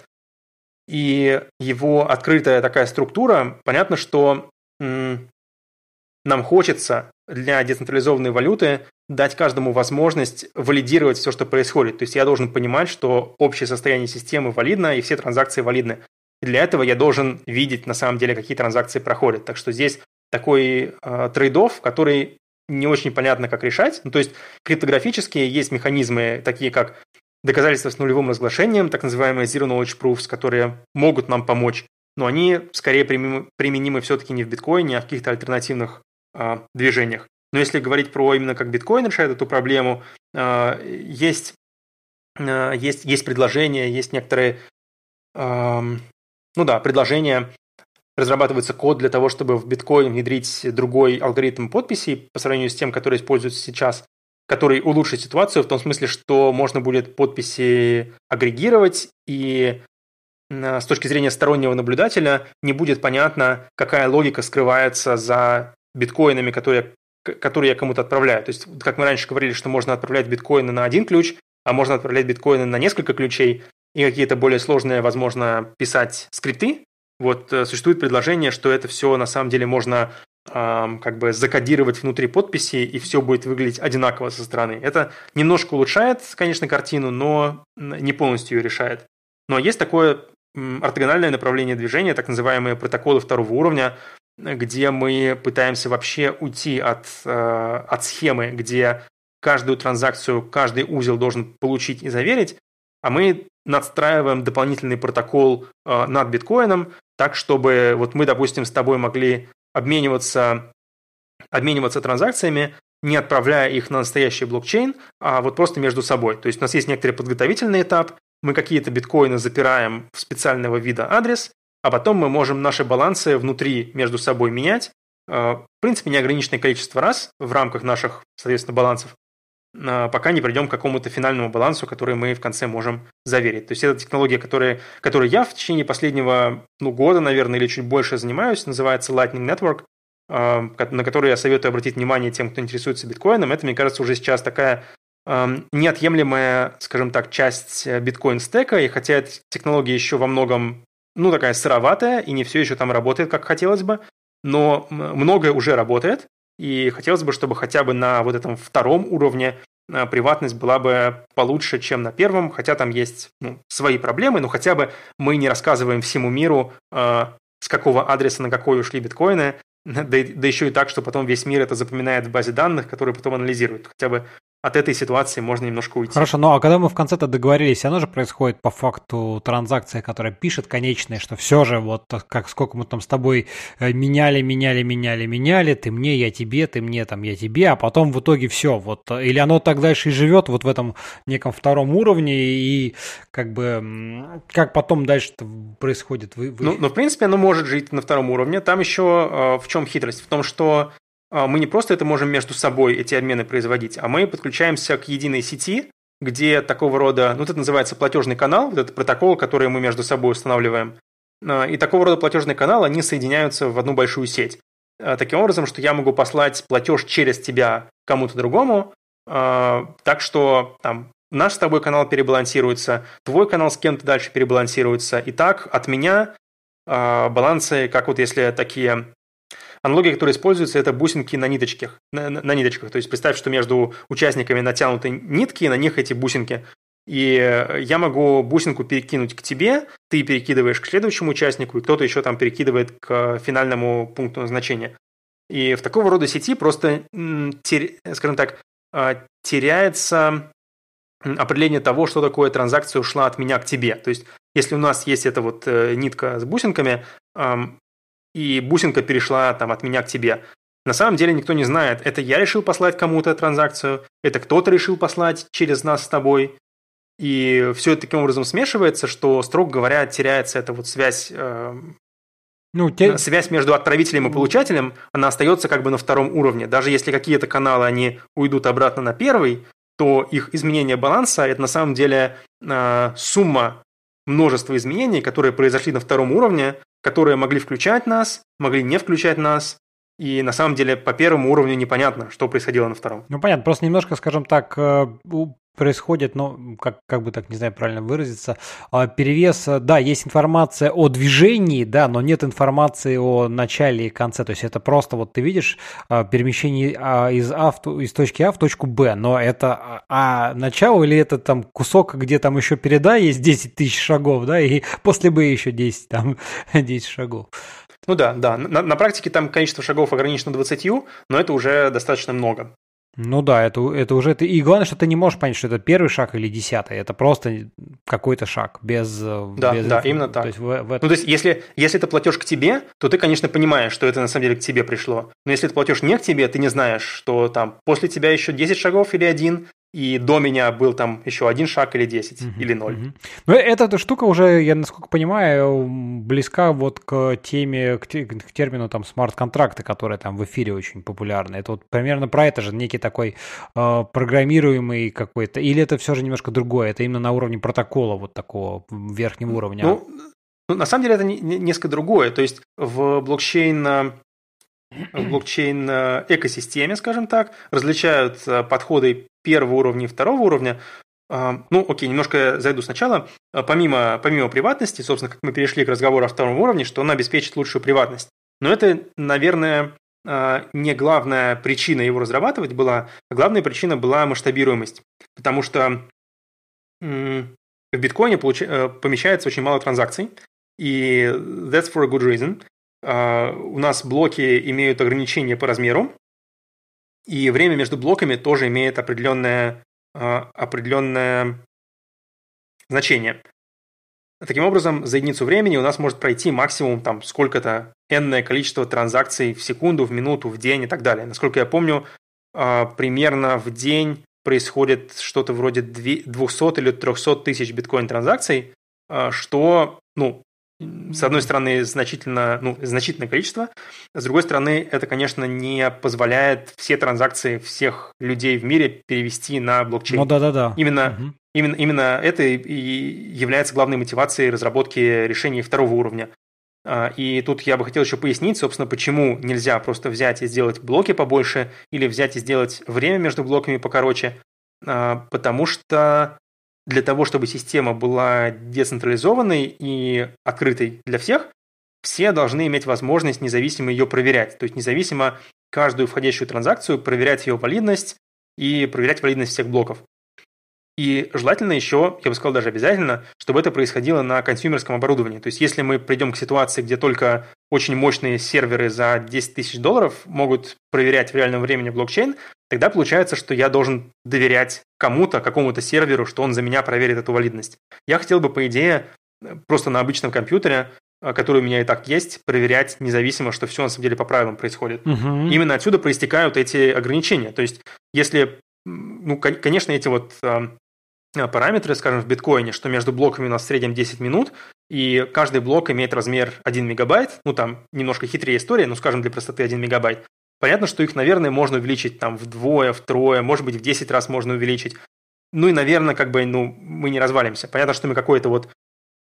и его открытая такая структура, понятно, что м- нам хочется для децентрализованной валюты дать каждому возможность валидировать все, что происходит. То есть я должен понимать, что общее состояние системы валидно, и все транзакции валидны. И для этого я должен видеть на самом деле, какие транзакции проходят. Так что здесь такой э, трейдов, который не очень понятно, как решать. Ну, то есть криптографически есть механизмы, такие как доказательства с нулевым разглашением, так называемые Zero Knowledge Proofs, которые могут нам помочь, но они скорее применимы, все-таки не в биткоине, а в каких-то альтернативных э, движениях. Но если говорить про именно как биткоин решает эту проблему, э, есть, э, есть, есть предложения, есть некоторые, э, ну да, предложения разрабатывается код для того, чтобы в биткоин внедрить другой алгоритм подписи по сравнению с тем, который используется сейчас, который улучшит ситуацию в том смысле, что можно будет подписи агрегировать и с точки зрения стороннего наблюдателя не будет понятно, какая логика скрывается за биткоинами, которые который я кому-то отправляю. То есть, как мы раньше говорили, что можно отправлять биткоины на один ключ, а можно отправлять биткоины на несколько ключей, и какие-то более сложные, возможно, писать скрипты. Вот э, существует предложение, что это все на самом деле можно как бы закодировать внутри подписи, и все будет выглядеть одинаково со стороны. Это немножко улучшает, конечно, картину, но не полностью ее решает. Но есть такое ортогональное направление движения, так называемые протоколы второго уровня, где мы пытаемся вообще уйти от, э, от схемы, где каждую транзакцию, каждый узел должен получить и заверить, а мы надстраиваем дополнительный протокол э, над биткоином, так, чтобы вот мы, допустим, с тобой могли обмениваться, обмениваться транзакциями, не отправляя их на настоящий блокчейн, а вот просто между собой. То есть у нас есть некоторый подготовительный этап, мы какие-то биткоины запираем в специального вида адрес, а потом мы можем наши балансы внутри между собой менять, э, в принципе, неограниченное количество раз в рамках наших, соответственно, балансов, пока не придем к какому-то финальному балансу, который мы в конце можем заверить. То есть это технология, которая, которой я в течение последнего ну, года, наверное, или чуть больше занимаюсь, называется Lightning Network, э, на который я советую обратить внимание тем, кто интересуется биткоином. Это, мне кажется, уже сейчас такая неотъемлемая, скажем так, часть э, биткоин-стека, и хотя эта технология еще во многом, ну, такая сыроватая, и не все еще там работает, как хотелось бы, но многое уже работает, и хотелось бы, чтобы хотя бы на вот этом втором уровне э, приватность была бы получше, чем на первом, хотя там есть ну, свои проблемы, но хотя бы мы не рассказываем всему миру, э, с какого адреса на какой ушли биткоины, да, да еще и так, что потом весь мир это запоминает в базе данных, которые потом анализируют. Хотя бы от этой ситуации можно немножко уйти. Хорошо, ну а когда мы в конце-то договорились, оно же происходит по факту транзакция, которая пишет конечная, что все же вот как сколько мы там с тобой э, меняли, меняли, меняли, меняли, ты мне, я тебе, ты мне, там, я тебе, а потом в итоге все, вот, или оно так дальше и живет вот в этом неком втором уровне, и как бы, как потом дальше происходит? Вы, вы... Ну, ну, в принципе, оно может жить на втором уровне, там еще э, в чем хитрость? В том, что мы не просто это можем между собой, эти обмены производить, а мы подключаемся к единой сети, где такого рода, ну, это называется платежный канал, вот этот протокол, который мы между собой устанавливаем. А, и такого рода платежный канал, они соединяются в одну большую сеть. А, таким образом, что я могу послать платеж через тебя кому-то другому, так что там наш с тобой канал перебалансируется, твой канал с кем-то дальше перебалансируется. И так от меня балансы, как вот если такие Аналогия, которая используется, это бусинки на ниточках. На, на, на ниточках. То есть представь, что между участниками натянуты нитки, и на них эти бусинки. И я могу бусинку перекинуть к тебе, ты перекидываешь к следующему участнику, и кто-то еще там перекидывает к финальному пункту назначения. И в такого рода сети просто, скажем так, а, теряется определение того, что такое транзакция ушла от меня к тебе. То есть, если у нас есть эта вот э, нитка с бусинками, и бусинка перешла там от меня к тебе. На самом деле никто не знает, это я решил послать кому-то транзакцию, это кто-то решил послать через нас с тобой. И все это таким образом смешивается, что, строго говоря, теряется эта вот связь, э, ну, те... связь между отправителем и получателем, она остается как бы на втором уровне. Даже если какие-то каналы, они уйдут обратно на первый, то их изменение баланса – это на самом деле э, сумма множества изменений, которые произошли на втором уровне, которые могли включать нас, могли не включать нас, и на самом деле по первому уровню непонятно, что происходило на втором. Ну понятно, просто немножко, скажем так, э, происходит, ну, как, как бы так, не знаю, правильно выразиться, а, перевес, да, есть информация о движении, да, но нет информации о начале и конце, то есть это просто вот ты видишь а, перемещение а, из, а из точки А в точку Б, но это А начало или это там кусок, где там еще перед А есть 10 тысяч шагов, да, и после Б еще 10, там, 10 шагов. Ну да, да. На, на практике там количество шагов ограничено 20, но это уже достаточно много. Ну да, это, это уже... Ты, и главное, что ты не можешь понять, что это первый шаг или десятый. Это просто какой-то шаг, без... Э, да, без да, именно так. То есть, в, в это... Ну, то есть, если, если это платеж к тебе, то ты, конечно, понимаешь, что это на самом деле к тебе пришло. Но если это платеж не к тебе, ты не знаешь, что там после тебя еще 10 шагов или один, и до меня был там еще один шаг или 10, угу, или 0. Угу. Ну, эта, штука уже, я насколько понимаю, близка вот к теме, к, к термину там смарт-контракты, которые там в эфире очень популярны. Это вот примерно про это же, некий такой э, программируемый какой-то, или это все же немножко другое, это именно на уровне протокола вот такого верхнего уровня? Ну, ну на самом деле это не, не, несколько другое. То есть в блокчейн в блокчейн-экосистеме, скажем так, различают подходы первого уровня и второго уровня. Ну, окей, немножко зайду сначала. Помимо, помимо приватности, собственно, как мы перешли к разговору о втором уровне, что он обеспечит лучшую приватность. Но это, наверное, не главная причина его разрабатывать была, главная причина была масштабируемость. Потому что в биткоине. Э, помещается очень мало транзакций, и that's for a good reason. У нас блоки имеют ограничения по размеру, и время между блоками тоже имеет определенное, определенное значение. Таким образом, за единицу времени у нас может пройти максимум там сколько-то энное количество транзакций в секунду, в минуту, в день и так далее. Насколько я помню, примерно в день происходит что-то вроде 200 или 300 тысяч биткоин-транзакций, а, что, ну, с одной стороны, значительно, ну, значительное количество, с другой стороны, это, конечно, не позволяет все транзакции всех людей в мире перевести на блокчейн. Ну да-да-да. Именно, угу. именно, именно это и является главной мотивацией разработки решений второго уровня. А, и тут я бы хотел еще пояснить, собственно, почему нельзя просто взять и сделать блоки побольше или взять и сделать время между блоками покороче. А, потому что для того, чтобы система была децентрализованной и открытой для всех, все должны иметь возможность независимо ее проверять. То есть независимо каждую входящую транзакцию проверять ее валидность и проверять валидность всех блоков. И желательно еще, я бы сказал даже обязательно, чтобы это происходило на консюмерском оборудовании. То есть если мы придем к ситуации, где только очень мощные серверы за 10 тысяч долларов могут проверять в реальном времени блокчейн, тогда получается, что я должен доверять кому-то, какому-то серверу, что он за меня проверит эту валидность. Я хотел бы, по идее, просто на обычном компьютере который у меня и так есть, проверять независимо, что все на самом деле по правилам происходит. Угу. Именно отсюда проистекают эти ограничения. То есть, если, ну, конечно, эти вот Э, параметры, скажем, в биткоине, что между блоками у нас в среднем 10 минут, и каждый блок имеет размер 1 мегабайт, ну там немножко хитрее история, но скажем для простоты 1 мегабайт. Понятно, что их, наверное, можно увеличить там вдвое, втрое, может быть в 10 раз можно увеличить. Ну и, наверное, как бы, ну, мы не развалимся. Понятно, что мы какой-то вот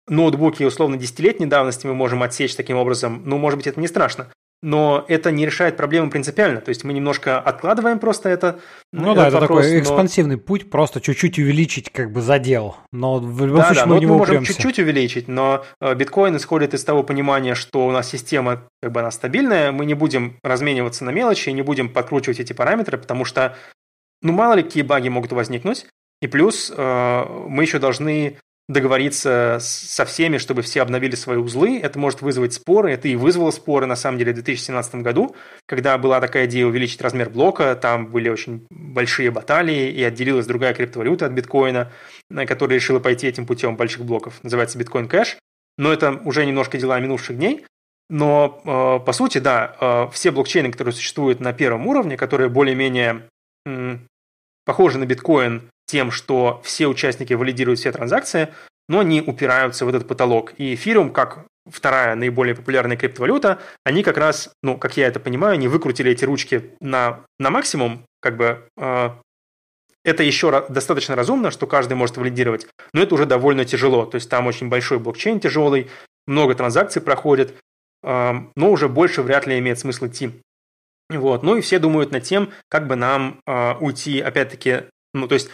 ноутбуки условно десятилетней давности мы можем отсечь таким образом, ну, может быть, это не страшно но это не решает проблему принципиально. То есть мы немножко откладываем просто это. Ну да, это вопрос, такой экспансивный но... путь, просто чуть-чуть увеличить как бы задел. Но в любом да, случае да, мы, мы можем чуть-чуть увеличить, но э, биткоин исходит из того понимания, что у нас система как бы она стабильная, мы не будем размениваться на мелочи, не будем подкручивать эти параметры, потому что ну мало ли какие баги могут возникнуть. И плюс э, мы еще должны договориться со всеми, чтобы все обновили свои узлы. Это может вызвать споры. Это и вызвало споры, на самом деле, в 2017 году, когда была такая идея увеличить размер блока. Там были очень большие баталии, и отделилась другая криптовалюта от биткоина, которая решила пойти этим путем больших блоков. Называется биткоин кэш. Но это уже немножко дела минувших дней. Но, э, по сути, да, э, все блокчейны, которые существуют на первом уровне, которые более-менее похожи на биткоин тем, что все участники валидируют все транзакции, но они упираются в этот потолок. И эфириум, как вторая наиболее популярная криптовалюта, они как раз, ну, как я это понимаю, они выкрутили эти ручки на, на максимум, как бы э, это еще достаточно разумно, что каждый может валидировать, но это уже довольно тяжело. То есть там очень большой блокчейн тяжелый, много транзакций проходит, э, но уже больше вряд ли имеет смысл идти. Вот. Ну и все думают над тем, как бы нам э, уйти, опять-таки, ну, то есть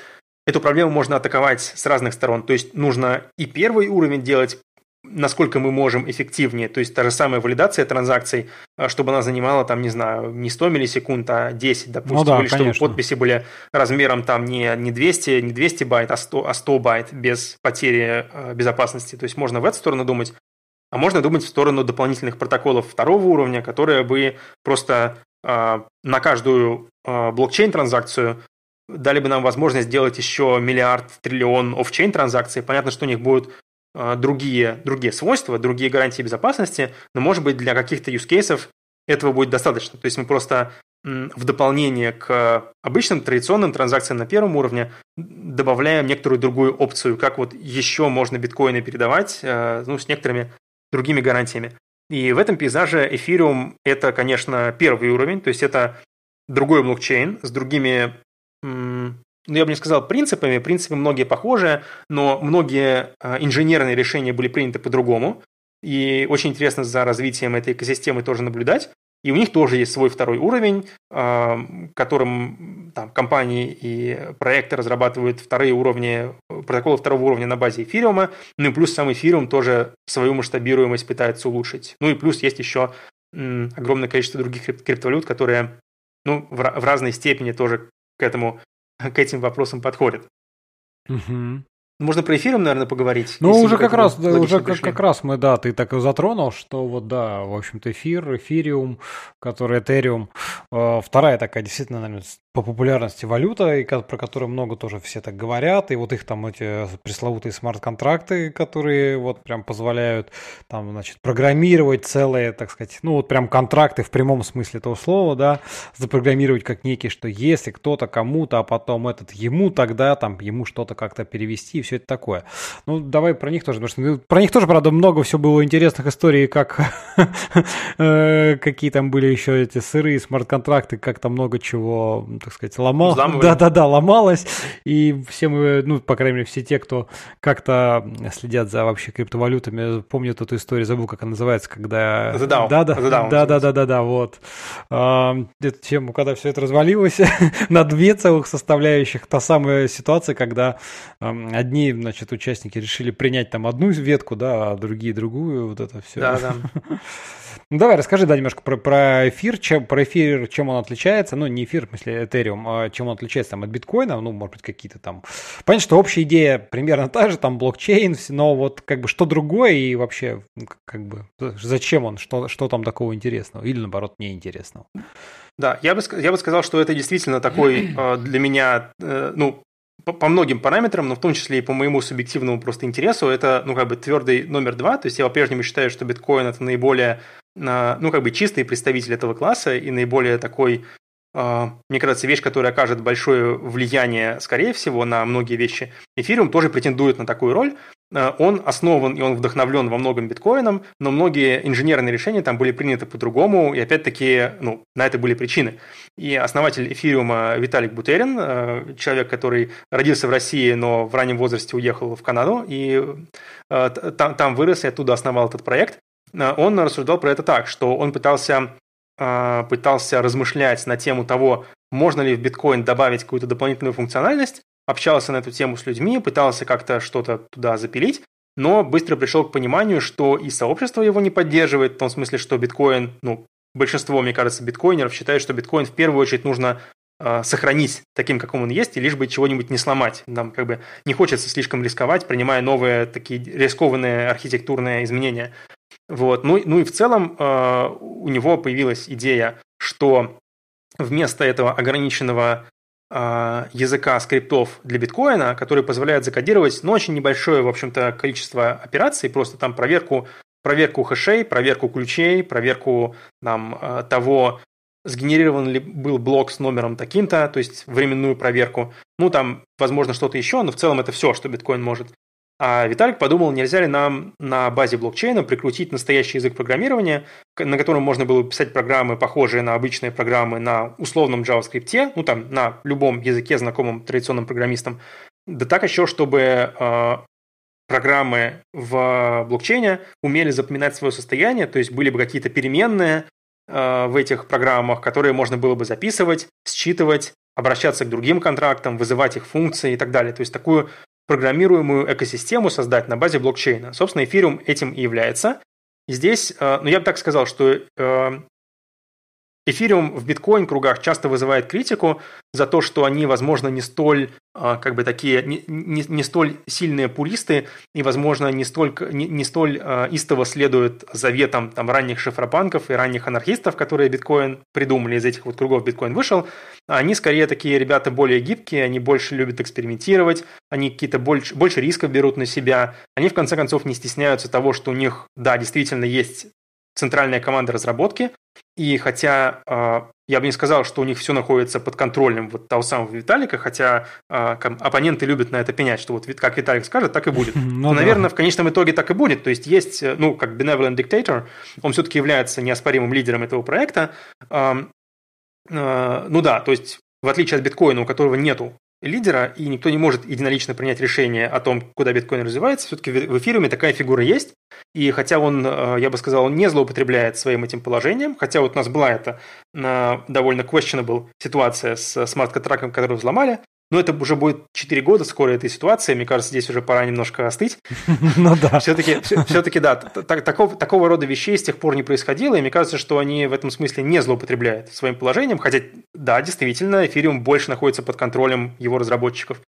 Эту проблему можно атаковать с разных сторон. То есть нужно и первый уровень делать насколько мы можем эффективнее, то есть та же самая валидация транзакций, а, чтобы она занимала там, не знаю, не 100 миллисекунд, а 10, допустим, ну да, или конечно. чтобы подписи были размером там не, не 200, не 200 байт, а 100, а 100 байт без потери э, безопасности. То есть можно в эту сторону думать, а можно думать в сторону дополнительных протоколов второго уровня, которые бы просто э, на каждую э, блокчейн-транзакцию дали бы нам возможность сделать еще миллиард, триллион офчейн транзакций. Понятно, что у них будут а, другие, другие свойства, другие гарантии безопасности, но, может быть, для каких-то use cases этого будет достаточно. То есть мы просто в дополнение к обычным традиционным транзакциям на первом уровне добавляем некоторую другую опцию, как вот еще можно биткоины передавать а, ну, с некоторыми другими гарантиями. И в этом пейзаже Ethereum это, конечно, первый уровень, то есть это другой блокчейн с другими ну, я бы не сказал принципами, принципы многие похожи, но многие а, инженерные решения были приняты по-другому. И очень интересно за развитием этой экосистемы тоже наблюдать. и у них тоже есть свой второй уровень, которым там, компании и проекты разрабатывают вторые уровни, протоколы второго уровня на базе эфириума, ну и плюс сам эфириум тоже свою масштабируемость пытается улучшить. Ну и плюс есть еще огромное количество других криптовалют, которые ну, в разной степени тоже к этому к этим вопросам подходят. Угу. Можно про эфиром, наверное, поговорить. Ну, уже как раз, да, уже как, как раз мы, да, ты так и затронул, что вот, да, в общем-то, эфир, эфириум, который этериум, э, вторая такая действительно, наверное, по популярности валюта, и про которую много тоже все так говорят, и вот их там эти пресловутые смарт-контракты, которые вот прям позволяют там, значит, программировать целые, так сказать, ну вот прям контракты в прямом смысле этого слова, да, запрограммировать как некий, что если кто-то кому-то, а потом этот ему, тогда там ему что-то как-то перевести, и все это такое. Ну, давай про них тоже, потому что ну, про них тоже, правда, много все было интересных историй, как э, какие там были еще эти сырые смарт-контракты, как там много чего так сказать, ломал. Да-да-да, ломалось. И все мы, ну, по крайней мере, все те, кто как-то следят за вообще криптовалютами, помнят эту историю, забыл, как она называется, когда... The DAO. Да-да-да-да-да, вот. А, эту тему, когда все это развалилось на две целых составляющих, та самая ситуация, когда одни, значит, участники решили принять там одну ветку, да, а другие другую, вот это все. Да-да. Ну давай, расскажи, да, немножко про, про эфир, чем, про эфир, чем он отличается, ну не эфир, в смысле Ethereum, а чем он отличается там от биткоина, ну может быть какие-то там, понятно, что общая идея примерно та же, там блокчейн, но вот как бы что другое и вообще как бы зачем он, что, что там такого интересного или наоборот неинтересного? Да, я бы, я бы сказал, что это действительно такой э, для меня, э, ну, по, многим параметрам, но в том числе и по моему субъективному просто интересу, это, ну, как бы твердый номер два. То есть я по-прежнему считаю, что биткоин это наиболее ну, как бы чистый представитель этого класса и наиболее такой, а, мне кажется, вещь, которая окажет большое влияние, скорее всего, на многие вещи. Эфириум тоже претендует на такую роль. А, он основан и он вдохновлен во многом биткоином, но многие инженерные решения там были приняты по-другому, и опять-таки, ну, на это были причины. И основатель эфириума Виталик Бутерин, а, человек, который родился в России, но в раннем возрасте уехал в Канаду, и там, вырос и оттуда основал этот проект. Он рассуждал про это так, что он пытался, пытался размышлять на тему того, можно ли в биткоин добавить какую-то дополнительную функциональность, общался на эту тему с людьми, пытался как-то что-то туда запилить, но быстро пришел к пониманию, что и сообщество его не поддерживает, в том смысле, что биткоин, ну, большинство, мне кажется, биткоинеров считают, что биткоин в первую очередь нужно э, сохранить таким, каком он есть, и лишь бы чего-нибудь не сломать. Нам как бы не хочется слишком рисковать, принимая новые такие рискованные архитектурные изменения. Вот. Ну, ну и в целом э, у него появилась идея, что вместо этого ограниченного э, языка скриптов для биткоина, который позволяет закодировать ну, очень небольшое, в общем-то, количество операций, просто там проверку, проверку хэшей, проверку ключей, проверку там, э, того, сгенерирован ли был блок с номером таким-то, то есть временную проверку. Ну, там, возможно, что-то еще, но в целом это все, что биткоин может. А Виталик подумал, нельзя ли нам на базе блокчейна прикрутить настоящий язык программирования, на котором можно было писать программы, похожие на обычные программы на условном JavaScript, ну там на любом языке, знакомым традиционным программистам. Да так еще, чтобы э, программы в блокчейне умели запоминать свое состояние, то есть были бы какие-то переменные э, в этих программах, которые можно было бы записывать, считывать, обращаться к другим контрактам, вызывать их функции и так далее. То есть такую программируемую экосистему создать на базе блокчейна. Собственно, эфириум этим и является. Здесь, э, ну я бы так сказал, что э, Эфириум в биткоин-кругах часто вызывает критику за то, что они, возможно, не столь, а, как бы такие, не, не, не столь сильные пуристы и, возможно, не столь, не, не столь а, истово следуют заветам там, ранних шифропанков и ранних анархистов, которые биткоин придумали, из этих вот кругов биткоин вышел. Они скорее такие ребята более гибкие, они больше любят экспериментировать, они какие-то больше, больше рисков берут на себя, они, в конце концов, не стесняются того, что у них, да, действительно есть центральная команда разработки, и хотя э, я бы не сказал, что у них все находится под контролем вот того самого Виталика, хотя э, оппоненты любят на это пенять, что вот как Виталик скажет, так и будет. Ну, Наверное, да. в конечном итоге так и будет. То есть есть, э, ну, как benevolent dictator, он все-таки является неоспоримым лидером этого проекта. Э, э, ну да, то есть в отличие от биткоина, у которого нету лидера, и никто не может единолично принять решение о том, куда биткоин развивается. Все-таки в эфириуме такая фигура есть. И хотя он, э, я бы сказал, он не злоупотребляет своим этим положением, хотя вот у нас была эта э, довольно questionable ситуация с смарт-контрактом, который взломали, но это уже будет 4 года скоро этой ситуации. Мне кажется, здесь уже пора немножко остыть. Ну да. Все-таки, все-таки да, такого, такого рода вещей с тех пор не происходило, и мне кажется, что они в этом смысле не злоупотребляют своим положением, хотя, да, действительно, эфириум больше находится под контролем его разработчиков.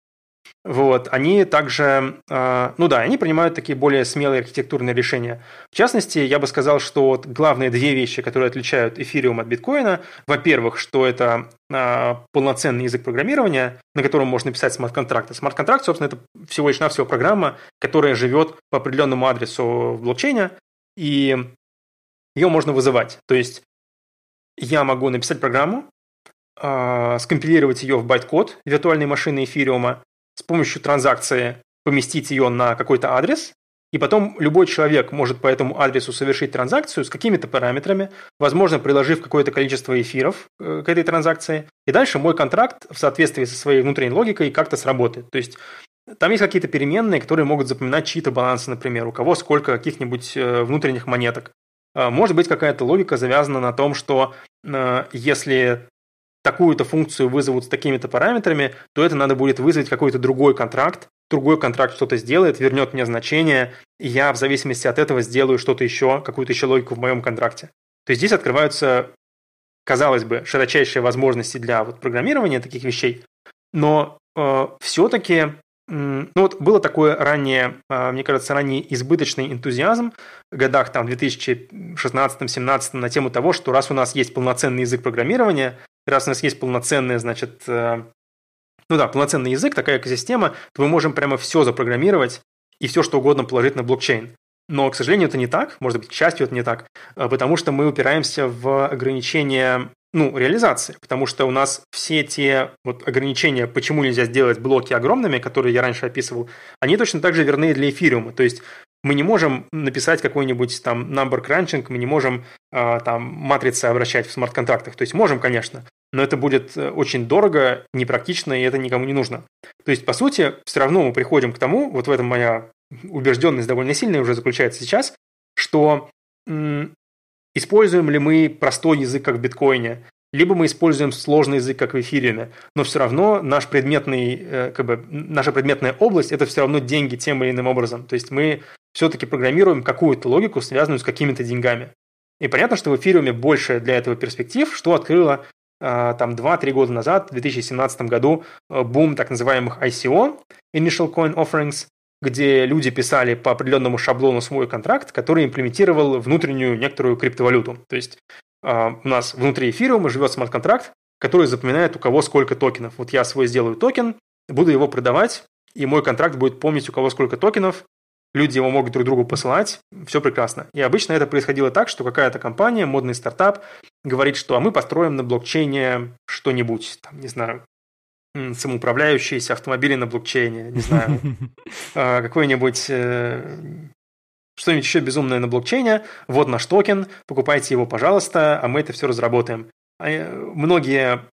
Вот, они также, э, ну да, они принимают такие более смелые архитектурные решения. В частности, я бы сказал, что вот главные две вещи, которые отличают эфириум от биткоина, во-первых, что это э, полноценный язык программирования, на котором можно писать смарт-контракты. Смарт-контракт, собственно, это всего лишь навсего программа, которая живет по определенному адресу в блокчейне, и ее можно вызывать. То есть я могу написать программу, э, скомпилировать ее в байт-код виртуальной машины эфириума, с помощью транзакции поместить ее на какой-то адрес, и потом любой человек может по этому адресу совершить транзакцию с какими-то параметрами, возможно, приложив какое-то количество эфиров э, к этой транзакции. И дальше мой контракт в соответствии со своей внутренней логикой как-то сработает. То есть там есть какие-то переменные, которые могут запоминать чьи-то балансы, например, у кого сколько каких-нибудь э, внутренних монеток. Э, может быть, какая-то логика завязана на том, что если такую-то функцию вызовут с такими-то параметрами, то это надо будет вызвать какой-то другой контракт, другой контракт что-то сделает, вернет мне значение, и я в зависимости от этого сделаю что-то еще, какую-то еще логику в моем контракте. То есть здесь открываются, казалось бы, широчайшие возможности для вот программирования таких вещей, но э, все-таки ну вот было такое ранее, э, мне кажется, ранее избыточный энтузиазм в годах там 2016-17 на тему того, что раз у нас есть полноценный язык программирования, раз у нас есть полноценный, значит, э, ну да, полноценный язык, такая экосистема, то мы можем прямо все запрограммировать и все что угодно положить на блокчейн. Но, к сожалению, это не так, может быть, к счастью, это не так, э, потому что мы упираемся в ограничения ну, реализации, потому что у нас все те вот ограничения, почему нельзя сделать блоки огромными, которые я раньше описывал, они точно так же верны для эфириума. То есть мы не можем написать какой-нибудь там number crunching, мы не можем э, там матрицы обращать в смарт-контрактах. То есть можем, конечно, но это будет э, очень дорого, непрактично, и это никому не нужно. То есть, по сути, все равно мы приходим к тому, вот в этом моя убежденность довольно сильная уже заключается сейчас, что м- используем ли мы простой язык, как в биткоине, либо мы используем сложный язык, как в эфириуме, но все равно наш предметный, э, как бы, наша предметная область – это все равно деньги тем или иным образом. То есть мы все-таки программируем какую-то логику, связанную с какими-то деньгами. И понятно, что в эфириуме больше для этого перспектив, что открыло э, там 2-3 года назад, в 2017 году, э, бум так называемых ICO, Initial Coin Offerings, где люди писали по определенному шаблону свой контракт, который имплементировал внутреннюю некоторую криптовалюту. То есть а, у нас внутри эфириума живет смарт-контракт, который запоминает, у кого сколько токенов. Вот я свой сделаю токен, буду его продавать, и мой контракт будет помнить, у кого сколько токенов, люди его могут друг другу посылать, все прекрасно. И обычно это происходило так, что какая-то компания, модный стартап, говорит, что а мы построим на блокчейне что-нибудь, там, не знаю, самоуправляющиеся автомобили на блокчейне, не знаю, а, какой-нибудь э, что-нибудь еще безумное на блокчейне, вот наш токен, покупайте его, пожалуйста, а мы это все разработаем. А, э, многие,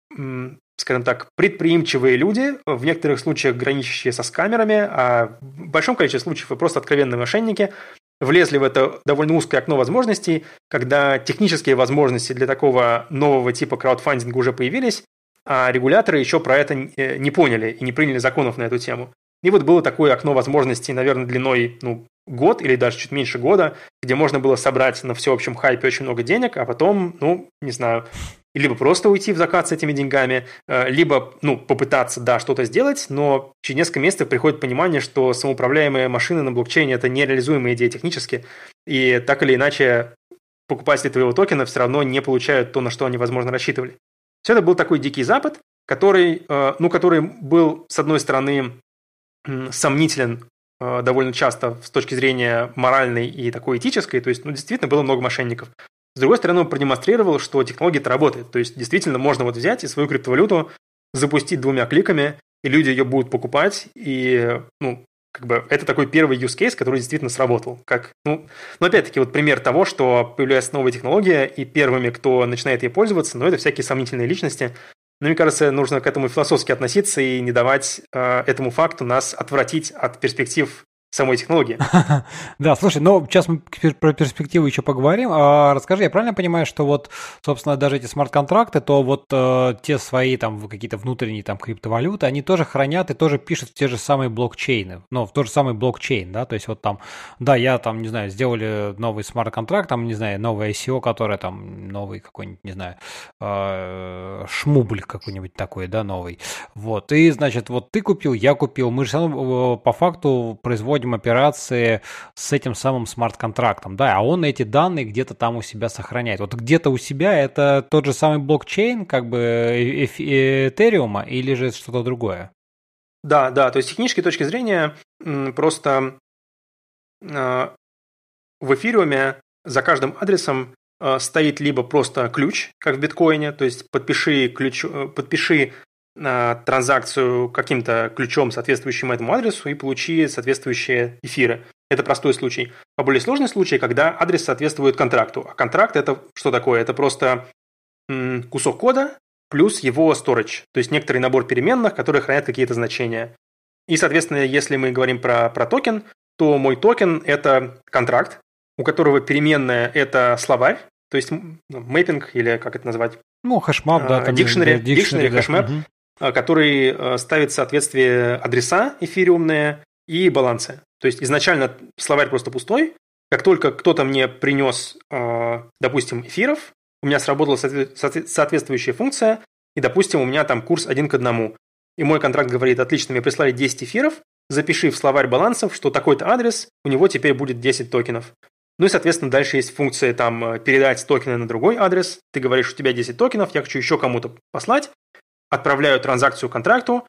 скажем так, предприимчивые люди, в некоторых случаях граничащие со скамерами, а в большом количестве случаев и просто откровенные мошенники, влезли в это довольно узкое окно возможностей, когда технические возможности для такого нового типа краудфандинга уже появились, а регуляторы еще про это э, не поняли и не приняли законов на эту тему. И вот было такое окно возможностей, наверное, длиной ну, год или даже чуть меньше года, где можно было собрать на всеобщем хайпе очень много денег, а потом, ну, не знаю, либо просто уйти в закат с этими деньгами, э, либо, ну, попытаться, да, что-то сделать, но через несколько месяцев приходит понимание, что самоуправляемые машины на блокчейне – это нереализуемая идея технически, и так или иначе покупатели твоего токена все равно не получают то, на что они, возможно, рассчитывали. Все это был такой дикий запад, который, э, ну, который был, с одной стороны, сомнителен Э, довольно часто с точки зрения моральной и такой этической, то есть, ну, действительно было много мошенников. С другой стороны, он продемонстрировал, что технология это работает. То есть, действительно, можно вот взять и свою криптовалюту запустить двумя кликами, и люди ее будут покупать, и, ну, как бы это такой первый use case, который действительно сработал. Как, ну, но опять-таки вот пример того, что появляется новая технология, и первыми, кто начинает ей пользоваться, ну, это всякие сомнительные личности, Но мне кажется, нужно к этому философски относиться и не давать э, этому факту нас отвратить от перспектив самой технологии. Да, слушай, ну сейчас мы про перспективу еще поговорим. А, расскажи, я правильно понимаю, что вот, собственно, даже эти смарт-контракты, то вот э, те свои там какие-то внутренние там криптовалюты, они тоже хранят и тоже пишут в те же самые блокчейны, ну, в тот же самый блокчейн, да, то есть вот там, да, я там, не знаю, сделали новый смарт-контракт, там, не знаю, новое ICO, которое там, новый какой-нибудь, не знаю, э, шмубль какой-нибудь такой, да, новый. Вот, и, значит, вот ты купил, я купил, мы же все равно э, по факту производим проводим операции с этим самым смарт-контрактом, да, а он эти данные где-то там у себя сохраняет. Вот где-то у себя это тот же самый блокчейн, как бы Этериума, или же что-то другое? Да, да, то есть с технической точки зрения просто а, в эфириуме за каждым адресом а, стоит либо просто ключ, как в биткоине, то есть подпиши, ключ, э, подпиши транзакцию каким-то ключом, соответствующим этому адресу, и получи соответствующие эфиры. Это простой случай. А более сложный случай, когда адрес соответствует контракту. А контракт это что такое? Это просто кусок кода плюс его storage, то есть некоторый набор переменных, которые хранят какие-то значения. И, соответственно, если мы говорим про, про токен, то мой токен – это контракт, у которого переменная – это словарь, то есть mapping или как это назвать? Ну, hashmap, да. Dictionary, dictionary, hashmap. Угу. Э, который э, ставит соответствие адреса эфириумные и балансы. То есть изначально словарь просто пустой. Как только кто-то мне принес, э, допустим, эфиров, у меня сработала соответствующая функция, и, допустим, у меня там курс один к одному. И мой контракт говорит, отлично, мне прислали 10 эфиров, запиши в словарь балансов, что такой-то адрес, у него теперь будет 10 токенов. Ну и, соответственно, дальше есть функция там передать токены на другой адрес. Ты говоришь, у тебя 10 токенов, я хочу еще кому-то послать отправляю транзакцию контракту,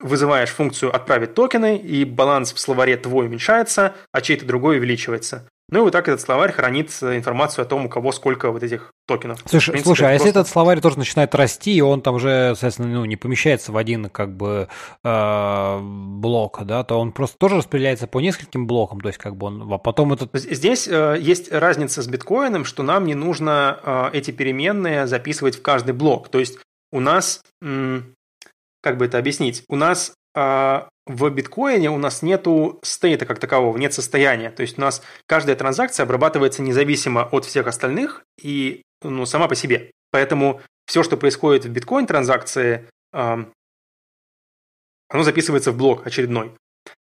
вызываешь функцию «отправить токены», и баланс в словаре твой уменьшается, а чей-то другой увеличивается. Ну и вот так этот словарь хранит информацию о том, у кого сколько вот этих токенов. Слушай, принципе, слушай а просто... если этот словарь тоже начинает расти, и он там уже, соответственно, ну, не помещается в один как бы э, блок, да, то он просто тоже распределяется по нескольким блокам, то есть как бы он, а потом этот... Здесь э, есть разница с биткоином, что нам не нужно э, эти переменные записывать в каждый блок. То есть у нас, как бы это объяснить, у нас а, в биткоине у нас нету стейта как такового, нет состояния. То есть у нас каждая транзакция обрабатывается независимо от всех остальных и ну, сама по себе. Поэтому все, что происходит в биткоин-транзакции, оно записывается в блок очередной.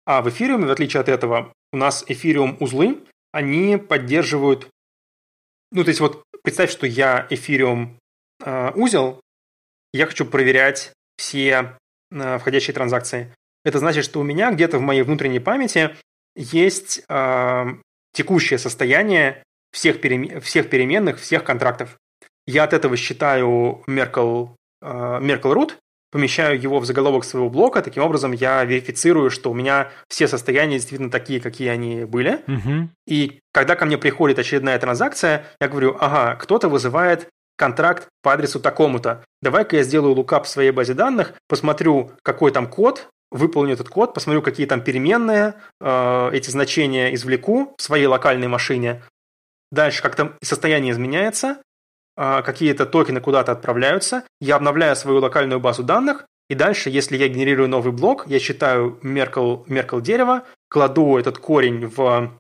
А в эфириуме, в отличие от этого, у нас эфириум узлы, они поддерживают... Ну, то есть вот представь, что я эфириум а, я хочу проверять все э, входящие транзакции. Это значит, что у меня где-то в моей внутренней памяти есть э, текущее состояние всех, перемен, всех переменных, всех контрактов. Я от этого считаю Merkle, э, Merkle root, помещаю его в заголовок своего блока, таким образом я верифицирую, что у меня все состояния действительно такие, какие они были. Угу. И когда ко мне приходит очередная транзакция, я говорю, ага, кто-то вызывает контракт по адресу такому-то. Давай-ка я сделаю лукап в своей базе данных, посмотрю, какой там код, выполню этот код, посмотрю, какие там переменные, э, эти значения извлеку в своей локальной машине. Дальше как там состояние изменяется, э, какие-то токены куда-то отправляются, я обновляю свою локальную базу данных, и дальше, если я генерирую новый блок, я считаю Меркл, Меркл дерево, кладу этот корень в,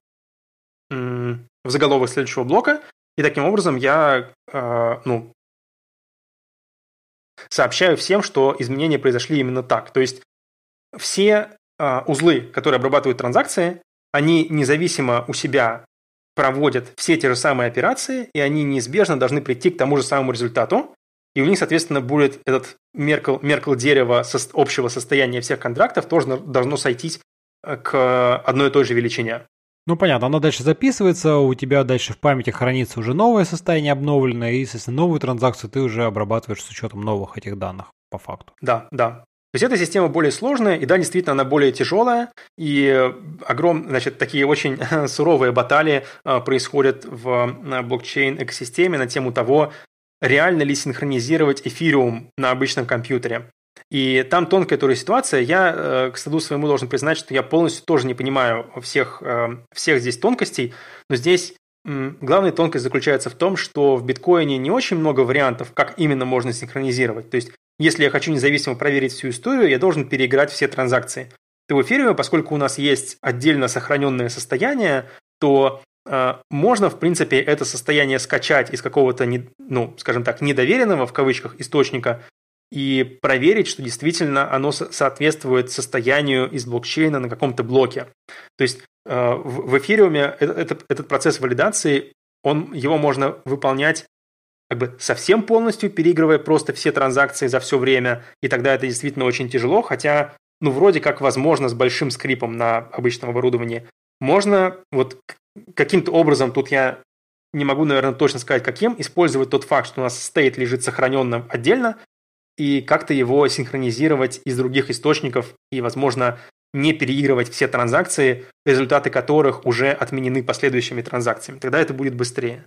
в заголовок следующего блока, и таким образом я э, ну, сообщаю всем, что изменения произошли именно так. То есть все э, узлы, которые обрабатывают транзакции, они независимо у себя проводят все те же самые операции, и они неизбежно должны прийти к тому же самому результату. И у них, соответственно, будет этот меркл, меркл дерева со, общего состояния всех контрактов тоже должно сойтись э, к одной и той же величине. Ну, понятно, оно дальше записывается, у тебя дальше в памяти хранится уже новое состояние обновленное, и, естественно, новую транзакцию ты уже обрабатываешь с учетом новых этих данных, по факту. Да, да. То есть эта система более сложная, и да, действительно, она более тяжелая, и огром, значит, такие очень суровые баталии а, происходят в блокчейн-экосистеме на тему того, реально ли синхронизировать эфириум на обычном компьютере. И там тонкая тоже ситуация. Я, э, к стыду своему, должен признать, что я полностью тоже не понимаю всех, э, всех здесь тонкостей, но здесь главная тонкость заключается в том, что в биткоине не очень много вариантов, как именно можно синхронизировать. То есть если я хочу независимо проверить всю историю, я должен переиграть все транзакции. То в эфириуме, поскольку у нас есть отдельно сохраненное состояние, то э, можно, в принципе, это состояние скачать из какого-то, ну, скажем так, недоверенного, в кавычках, источника и проверить, что действительно оно соответствует состоянию из блокчейна на каком-то блоке. То есть э, в эфириуме этот, этот процесс валидации, он, его можно выполнять как бы совсем полностью, переигрывая просто все транзакции за все время, и тогда это действительно очень тяжело, хотя, ну, вроде как возможно с большим скрипом на обычном оборудовании. Можно вот каким-то образом, тут я не могу, наверное, точно сказать, каким, использовать тот факт, что у нас стейт лежит сохраненным отдельно, и как-то его синхронизировать из других источников и, возможно, не переигрывать все транзакции, результаты которых уже отменены последующими транзакциями. Тогда это будет быстрее.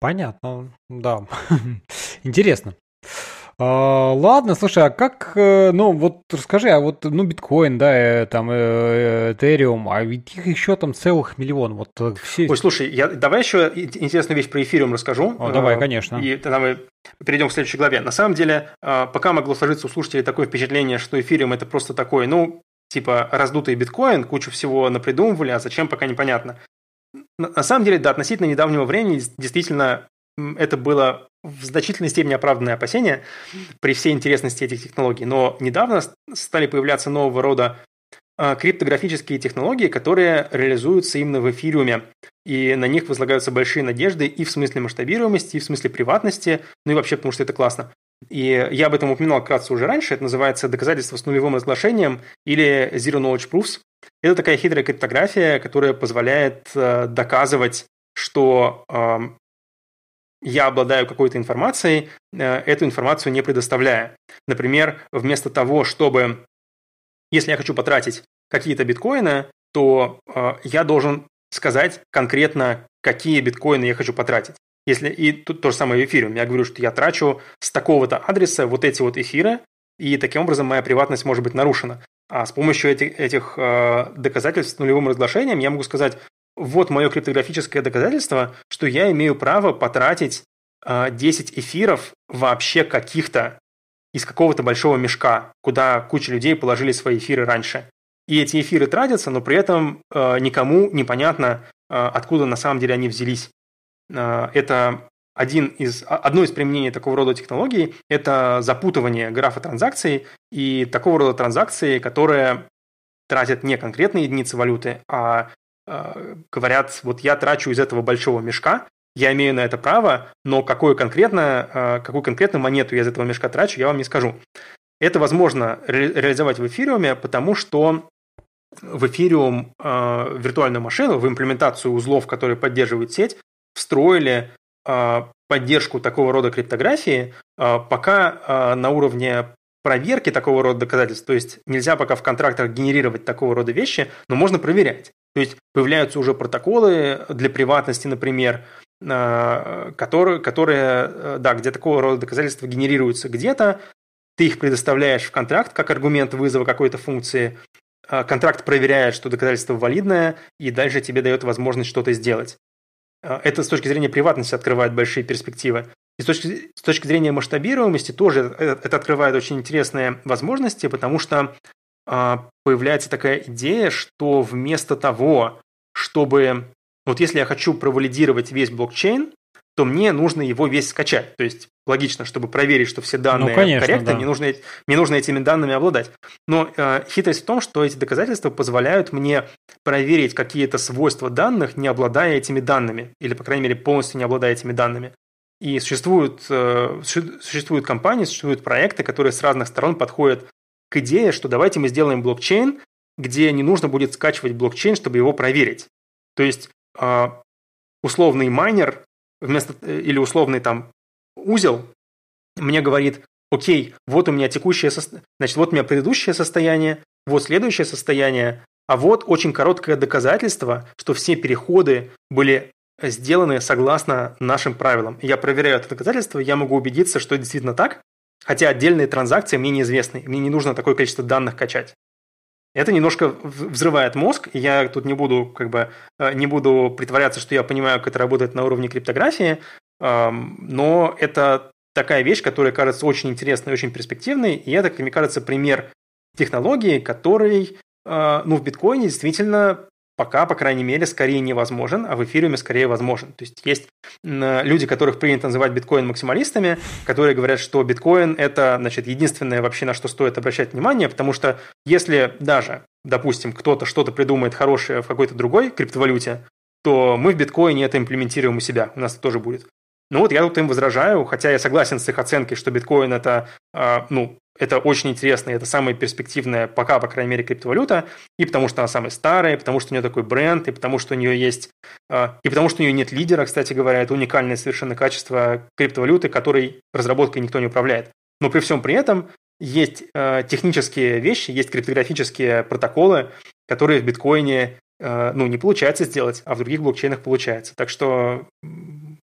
Понятно, да. Интересно. А, ладно, слушай, а как, э, ну вот расскажи, а вот, ну биткоин, да, э, там, э, Этериум, а ведь их еще там целых миллион, вот все... Ой, слушай, я, давай еще интересную вещь про эфириум расскажу. О, давай, конечно. И тогда мы перейдем к следующей главе. На самом деле, пока могло сложиться у слушателей такое впечатление, что эфириум это просто такой, ну, типа раздутый биткоин, кучу всего напридумывали, а зачем, пока непонятно. На самом деле, до относительно недавнего времени действительно это было в значительной степени оправданное опасение при всей интересности этих технологий. Но недавно стали появляться нового рода а, криптографические технологии, которые реализуются именно в эфириуме. И на них возлагаются большие надежды и в смысле масштабируемости, и в смысле приватности, ну и вообще потому что это классно. И я об этом упоминал вкратце уже раньше. Это называется доказательство с нулевым разглашением или Zero Knowledge Proofs. Это такая хитрая криптография, которая позволяет э, доказывать, что я обладаю какой-то информацией, э, эту информацию не предоставляя. Например, вместо того, чтобы, если я хочу потратить какие-то биткоины, то э, я должен сказать конкретно, какие биткоины я хочу потратить. Если и тут то же самое в эфире. Я говорю, что я трачу с такого-то адреса вот эти вот эфиры, и таким образом моя приватность может быть нарушена. А с помощью этих, этих э, доказательств с нулевым разглашением я могу сказать, вот мое криптографическое доказательство, что я имею право потратить 10 а, эфиров вообще каких-то из какого-то большого мешка, куда куча людей положили свои эфиры раньше. И эти эфиры тратятся, но при этом э, никому непонятно, э, откуда на самом деле они взялись. Это один из, одно из применений такого рода технологий – это запутывание графа транзакций и такого рода транзакции, которые тратят не конкретные единицы валюты, а говорят, вот я трачу из этого большого мешка, я имею на это право, но какую конкретно, э, какую конкретно монету я из этого мешка трачу, я вам не скажу. Это возможно ре- реализовать в эфириуме, потому что в эфириум э, виртуальную машину, в имплементацию узлов, которые поддерживают сеть, встроили э, поддержку такого рода криптографии, э, пока э, на уровне проверки такого рода доказательств, то есть нельзя пока в контрактах генерировать такого рода вещи, но можно проверять. То есть появляются уже протоколы для приватности, например, э, которые, которые э, да, где такого рода доказательства генерируются где-то, ты их предоставляешь в контракт как аргумент вызова какой-то функции, э, контракт проверяет, что доказательство валидное, и дальше тебе дает возможность что-то сделать. Это с точки зрения приватности открывает большие перспективы. И с точки, с точки зрения масштабируемости тоже это, это открывает очень интересные возможности, потому что появляется такая идея, что вместо того, чтобы... Вот если я хочу провалидировать весь блокчейн, то мне нужно его весь скачать. То есть логично, чтобы проверить, что все данные ну, конечно, корректны, да. мне, нужно, мне нужно этими данными обладать. Но э, хитрость в том, что эти доказательства позволяют мне проверить какие-то свойства данных, не обладая этими данными, или, по крайней мере, полностью не обладая этими данными. И существуют, э, существуют компании, существуют проекты, которые с разных сторон подходят к идее, что давайте мы сделаем блокчейн, где не нужно будет скачивать блокчейн, чтобы его проверить. То есть а, условный майнер вместо э, или условный там узел мне говорит, окей, вот у меня текущее, значит, вот у меня предыдущее состояние, вот следующее состояние, а вот очень короткое доказательство, что все переходы были сделаны согласно нашим правилам. Я проверяю это доказательство, я могу убедиться, что действительно так, Хотя отдельные транзакции мне неизвестны, мне не нужно такое количество данных качать. Это немножко взрывает мозг, и я тут не буду, как бы, э, не буду притворяться, что я понимаю, как это работает на уровне криптографии, но это такая вещь, которая кажется очень интересной, очень перспективной, и это, как мне кажется, пример технологии, который э, ну, в биткоине действительно пока, по крайней мере, скорее невозможен, а в эфириуме скорее возможен. То есть есть люди, которых принято называть биткоин-максималистами, которые говорят, что биткоин – это значит, единственное вообще, на что стоит обращать внимание, потому что если даже, допустим, кто-то что-то придумает хорошее в какой-то другой криптовалюте, то мы в биткоине это имплементируем у себя, у нас это тоже будет. Ну вот я тут им возражаю, хотя я согласен с их оценкой, что биткоин это, э, ну, это очень интересно, это самая перспективная пока, по крайней мере, криптовалюта, и потому что она самая старая, и потому что у нее такой бренд, и потому что у нее есть, э, и потому что у нее нет лидера, кстати говоря, это уникальное совершенно качество криптовалюты, которой разработкой никто не управляет. Но при всем при этом есть э, технические вещи, есть криптографические протоколы, которые в биткоине ну, не получается сделать, а в других блокчейнах получается. Так что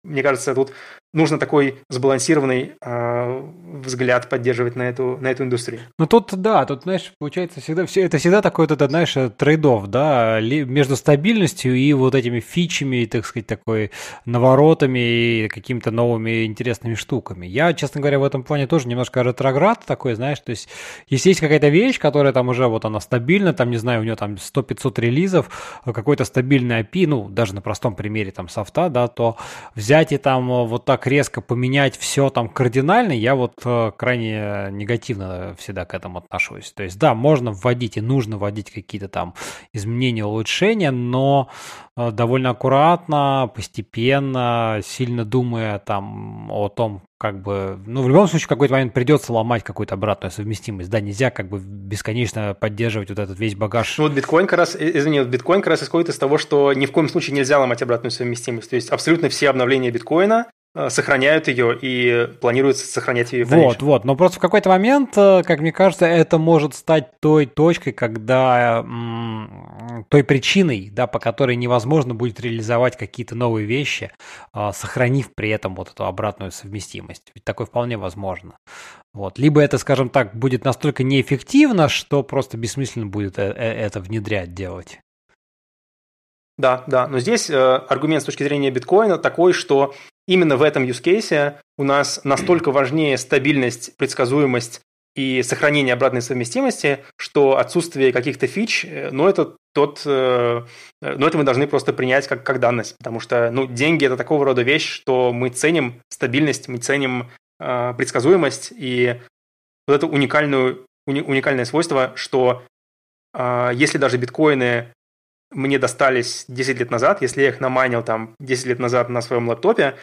мне кажется, тут нужно такой сбалансированный э, взгляд поддерживать на эту, на эту индустрию. Ну тут, да, тут, знаешь, получается всегда, все, это всегда такой вот этот, знаешь, трейдов, да, между стабильностью и вот этими фичами, так сказать, такой наворотами и какими-то новыми интересными штуками. Я, честно говоря, в этом плане тоже немножко ретроград такой, знаешь, то есть если есть какая-то вещь, которая там уже вот она стабильна, там, не знаю, у нее там 100-500 релизов, какой-то стабильный API, ну, даже на простом примере там софта, да, то взять и там вот так резко поменять все там кардинально, я вот э, крайне негативно всегда к этому отношусь. То есть, да, можно вводить и нужно вводить какие-то там изменения, улучшения, но э, довольно аккуратно, постепенно, сильно думая там о том, как бы, ну, в любом случае, в какой-то момент придется ломать какую-то обратную совместимость. Да, нельзя как бы бесконечно поддерживать вот этот весь багаж. Ну, вот биткоин как раз, извини, вот биткоин как раз исходит из того, что ни в коем случае нельзя ломать обратную совместимость. То есть абсолютно все обновления биткоина Э, сохраняют ее и планируется сохранять ее. Вот, вот. Но просто в какой-то момент, э, как мне кажется, это может стать той точкой, когда той причиной, да, по которой невозможно будет реализовать какие-то новые вещи, э, сохранив при этом вот эту обратную совместимость. Ведь такое вполне возможно. Вот. Либо это, скажем так, будет настолько неэффективно, что просто бессмысленно будет это внедрять, делать. Да, да, но здесь э, аргумент с точки зрения биткоина такой, что именно в этом use case у нас настолько важнее стабильность, предсказуемость и сохранение обратной совместимости, что отсутствие каких-то фич, э, ну, это тот, э, ну, это мы должны просто принять как, как данность, потому что, ну, деньги – это такого рода вещь, что мы ценим стабильность, мы ценим э, предсказуемость. И вот это уникальную, уни, уникальное свойство, что э, если даже биткоины мне достались 10 лет назад, если я их наманил там 10 лет назад на своем лаптопе,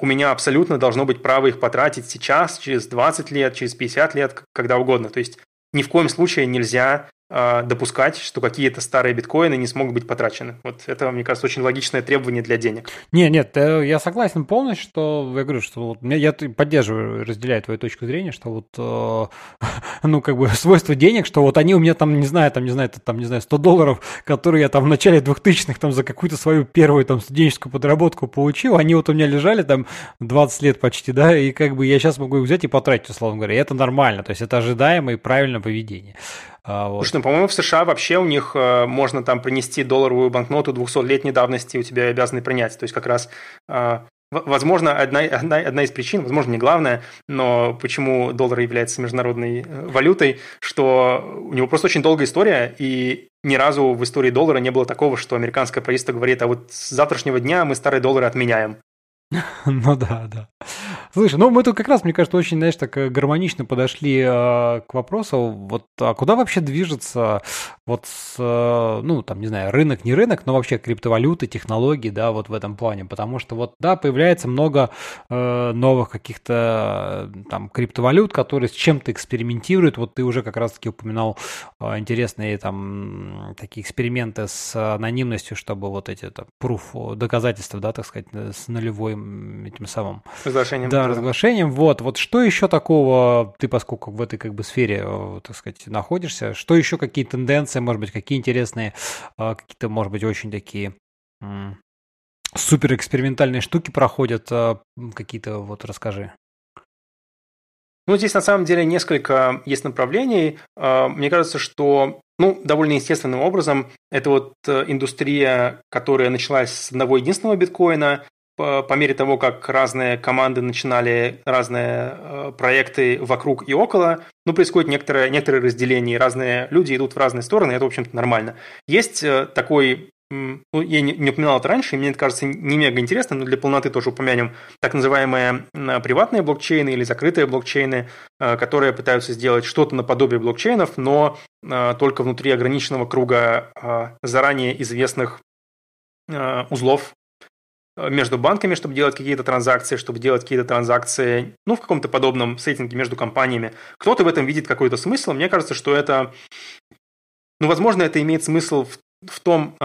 у меня абсолютно должно быть право их потратить сейчас, через 20 лет, через 50 лет, когда угодно. То есть ни в коем случае нельзя допускать, что какие-то старые биткоины не смогут быть потрачены. Вот это, мне кажется, очень логичное требование для денег. Не, нет, э, я согласен полностью, что я говорю, что вот, я поддерживаю, разделяю твою точку зрения, что вот, э, ну, как бы свойство денег, что вот они у меня там, не знаю, там, не знаю, там, не знаю, 100 долларов, которые я там в начале 2000-х там за какую-то свою первую там студенческую подработку получил, они вот у меня лежали там 20 лет почти, да, и как бы я сейчас могу их взять и потратить, условно говоря, и это нормально, то есть это ожидаемое и правильное поведение. А, вот. Слушай, ну, по-моему, в США вообще у них э, можно там принести долларовую банкноту 200-летней давности, у тебя обязаны принять. То есть как раз э, Возможно, одна, одна, одна из причин, возможно, не главная, но почему доллар является международной э, валютой, что у него просто очень долгая история, и ни разу в истории доллара не было такого, что американское правительство говорит, а вот с завтрашнего дня мы старые доллары отменяем. Ну да, да. Слушай, ну мы тут как раз, мне кажется, очень, знаешь, так э, гармонично подошли э, к вопросу, вот а куда вообще движется вот с, э, ну там, не знаю, рынок, не рынок, но вообще криптовалюты, технологии, да, вот в этом плане, потому что вот, да, появляется много э, новых каких-то э, там криптовалют, которые с чем-то экспериментируют, вот ты уже как раз-таки упоминал э, интересные там такие эксперименты с анонимностью, чтобы вот эти там, proof, доказательства, да, так сказать, с нулевой этим самым. Разглашением. Да, разглашением. Вот, вот что еще такого, ты поскольку в этой как бы сфере, э, так сказать, находишься, что еще какие тенденции, может быть, какие интересные, э, какие-то, может быть, очень такие супер экспериментальные штуки проходят, э, какие-то, вот расскажи. Ну, здесь на самом деле несколько есть направлений. Мне кажется, что ну, довольно естественным образом это вот индустрия, которая началась с одного единственного биткоина, по, по мере того, как разные команды начинали разные э, проекты вокруг и около, ну, происходит некоторое, некоторое разделение, разные люди идут в разные стороны, это, в общем-то, нормально. Есть э, такой ну, я не, не упоминал это раньше, и мне это кажется не мега интересно, но для полноты тоже упомянем так называемые приватные блокчейны или закрытые блокчейны, э, которые пытаются сделать что-то наподобие блокчейнов, но э, только внутри ограниченного круга э, заранее известных узлов между банками, чтобы делать какие-то транзакции, чтобы делать какие-то транзакции, ну, в каком-то подобном сеттинге между компаниями. Кто-то в этом видит какой-то смысл. Мне кажется, что это, ну, возможно, это имеет смысл в, в том,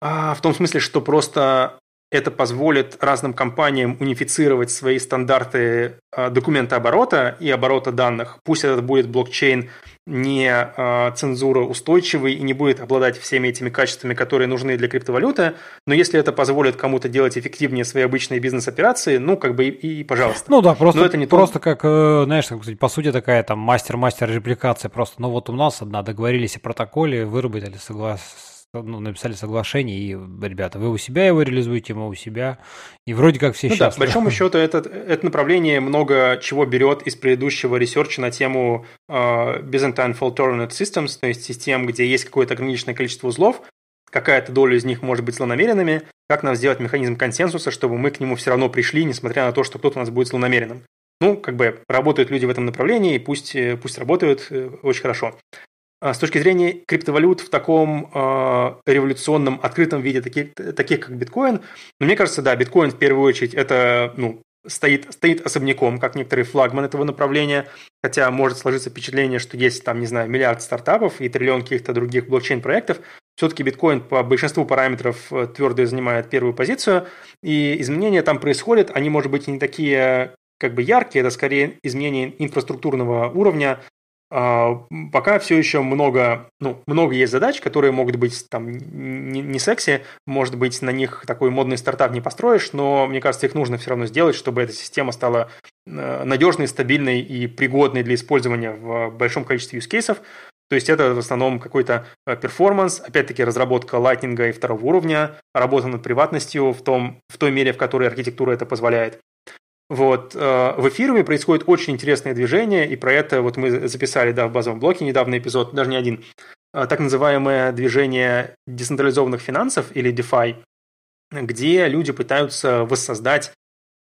в том смысле, что просто это позволит разным компаниям унифицировать свои стандарты документа оборота и оборота данных. Пусть это будет блокчейн не э, цензура устойчивый и не будет обладать всеми этими качествами, которые нужны для криптовалюты, но если это позволит кому-то делать эффективнее свои обычные бизнес-операции, ну, как бы и, и пожалуйста. Ну да, просто, но это не просто то... как, э, знаешь, так сказать, по сути такая там master-master репликация просто. Ну вот у нас одна договорились о протоколе, выработали соглас ну, написали соглашение, и, ребята, вы у себя его реализуете, мы у себя, и вроде как все ну счастливы. Да, по большому счету, это, это направление много чего берет из предыдущего research а на тему э, Byzantine Fault Tolerant Systems, то есть систем, где есть какое-то ограниченное количество узлов, какая-то доля из них может быть злонамеренными, как нам сделать механизм консенсуса, чтобы мы к нему все равно пришли, несмотря на то, что кто-то у нас будет злонамеренным. Ну, как бы работают люди в этом направлении, пусть, пусть работают э, очень хорошо. А, с точки зрения криптовалют в таком э, революционном, открытом виде, таких, таких как биткоин, ну, мне кажется, да, биткоин в первую очередь это ну, стоит, стоит особняком, как некоторый флагман этого направления, хотя может сложиться впечатление, что есть там, не знаю, миллиард стартапов и триллион каких-то других блокчейн-проектов, все-таки биткоин по большинству параметров э, твердо занимает первую позицию, и изменения там происходят, они, может быть, не такие как бы яркие, это скорее изменения инфраструктурного уровня, пока все еще много, ну, много есть задач, которые могут быть там не, не секси, может быть, на них такой модный стартап не построишь, но мне кажется, их нужно все равно сделать, чтобы эта система стала э, надежной, стабильной и пригодной для использования в большом количестве use cases. То есть это в основном какой-то э, перформанс, опять-таки разработка лайтнинга и второго уровня, работа над приватностью в, том, в той мере, в которой архитектура это позволяет. Вот. Э, в эфируме происходит очень интересное движение, и про это вот мы записали да, в базовом блоке недавно эпизод, даже не один, э, так называемое движение децентрализованных финансов или DeFi, где люди пытаются воссоздать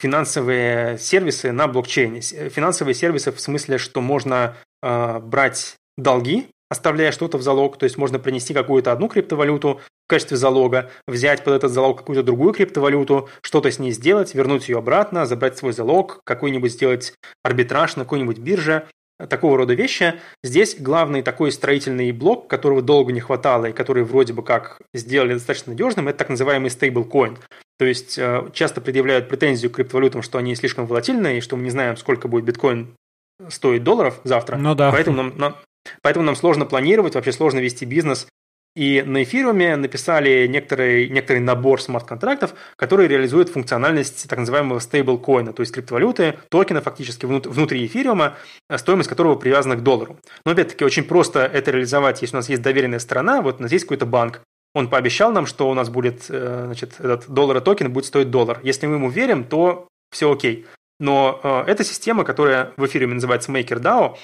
финансовые сервисы на блокчейне. Финансовые сервисы в смысле, что можно э, брать долги оставляя что-то в залог, то есть можно принести какую-то одну криптовалюту качестве залога, взять под этот залог какую-то другую криптовалюту, что-то с ней сделать, вернуть ее обратно, забрать свой залог, какой-нибудь сделать арбитраж на какой-нибудь бирже, такого рода вещи. Здесь главный такой строительный блок, которого долго не хватало и который вроде бы как сделали достаточно надежным, это так называемый стейблкоин. То есть э, часто предъявляют претензию к криптовалютам, что они слишком волатильные и что мы не знаем, сколько будет биткоин стоить долларов завтра. Ну да. Поэтому нам, нам, Поэтому нам сложно планировать, вообще сложно вести бизнес. И на эфируме написали некоторый, некоторый набор смарт-контрактов, который реализует функциональность так называемого стейблкоина, то есть криптовалюты, токена фактически внутри эфириума, стоимость которого привязана к доллару. Но опять-таки очень просто это реализовать, если у нас есть доверенная сторона, вот у нас есть какой-то банк, он пообещал нам, что у нас будет, э, значит, этот доллар токен будет стоить доллар. Если мы ему верим, то все окей. Но э, эта система, которая в эфире называется MakerDAO,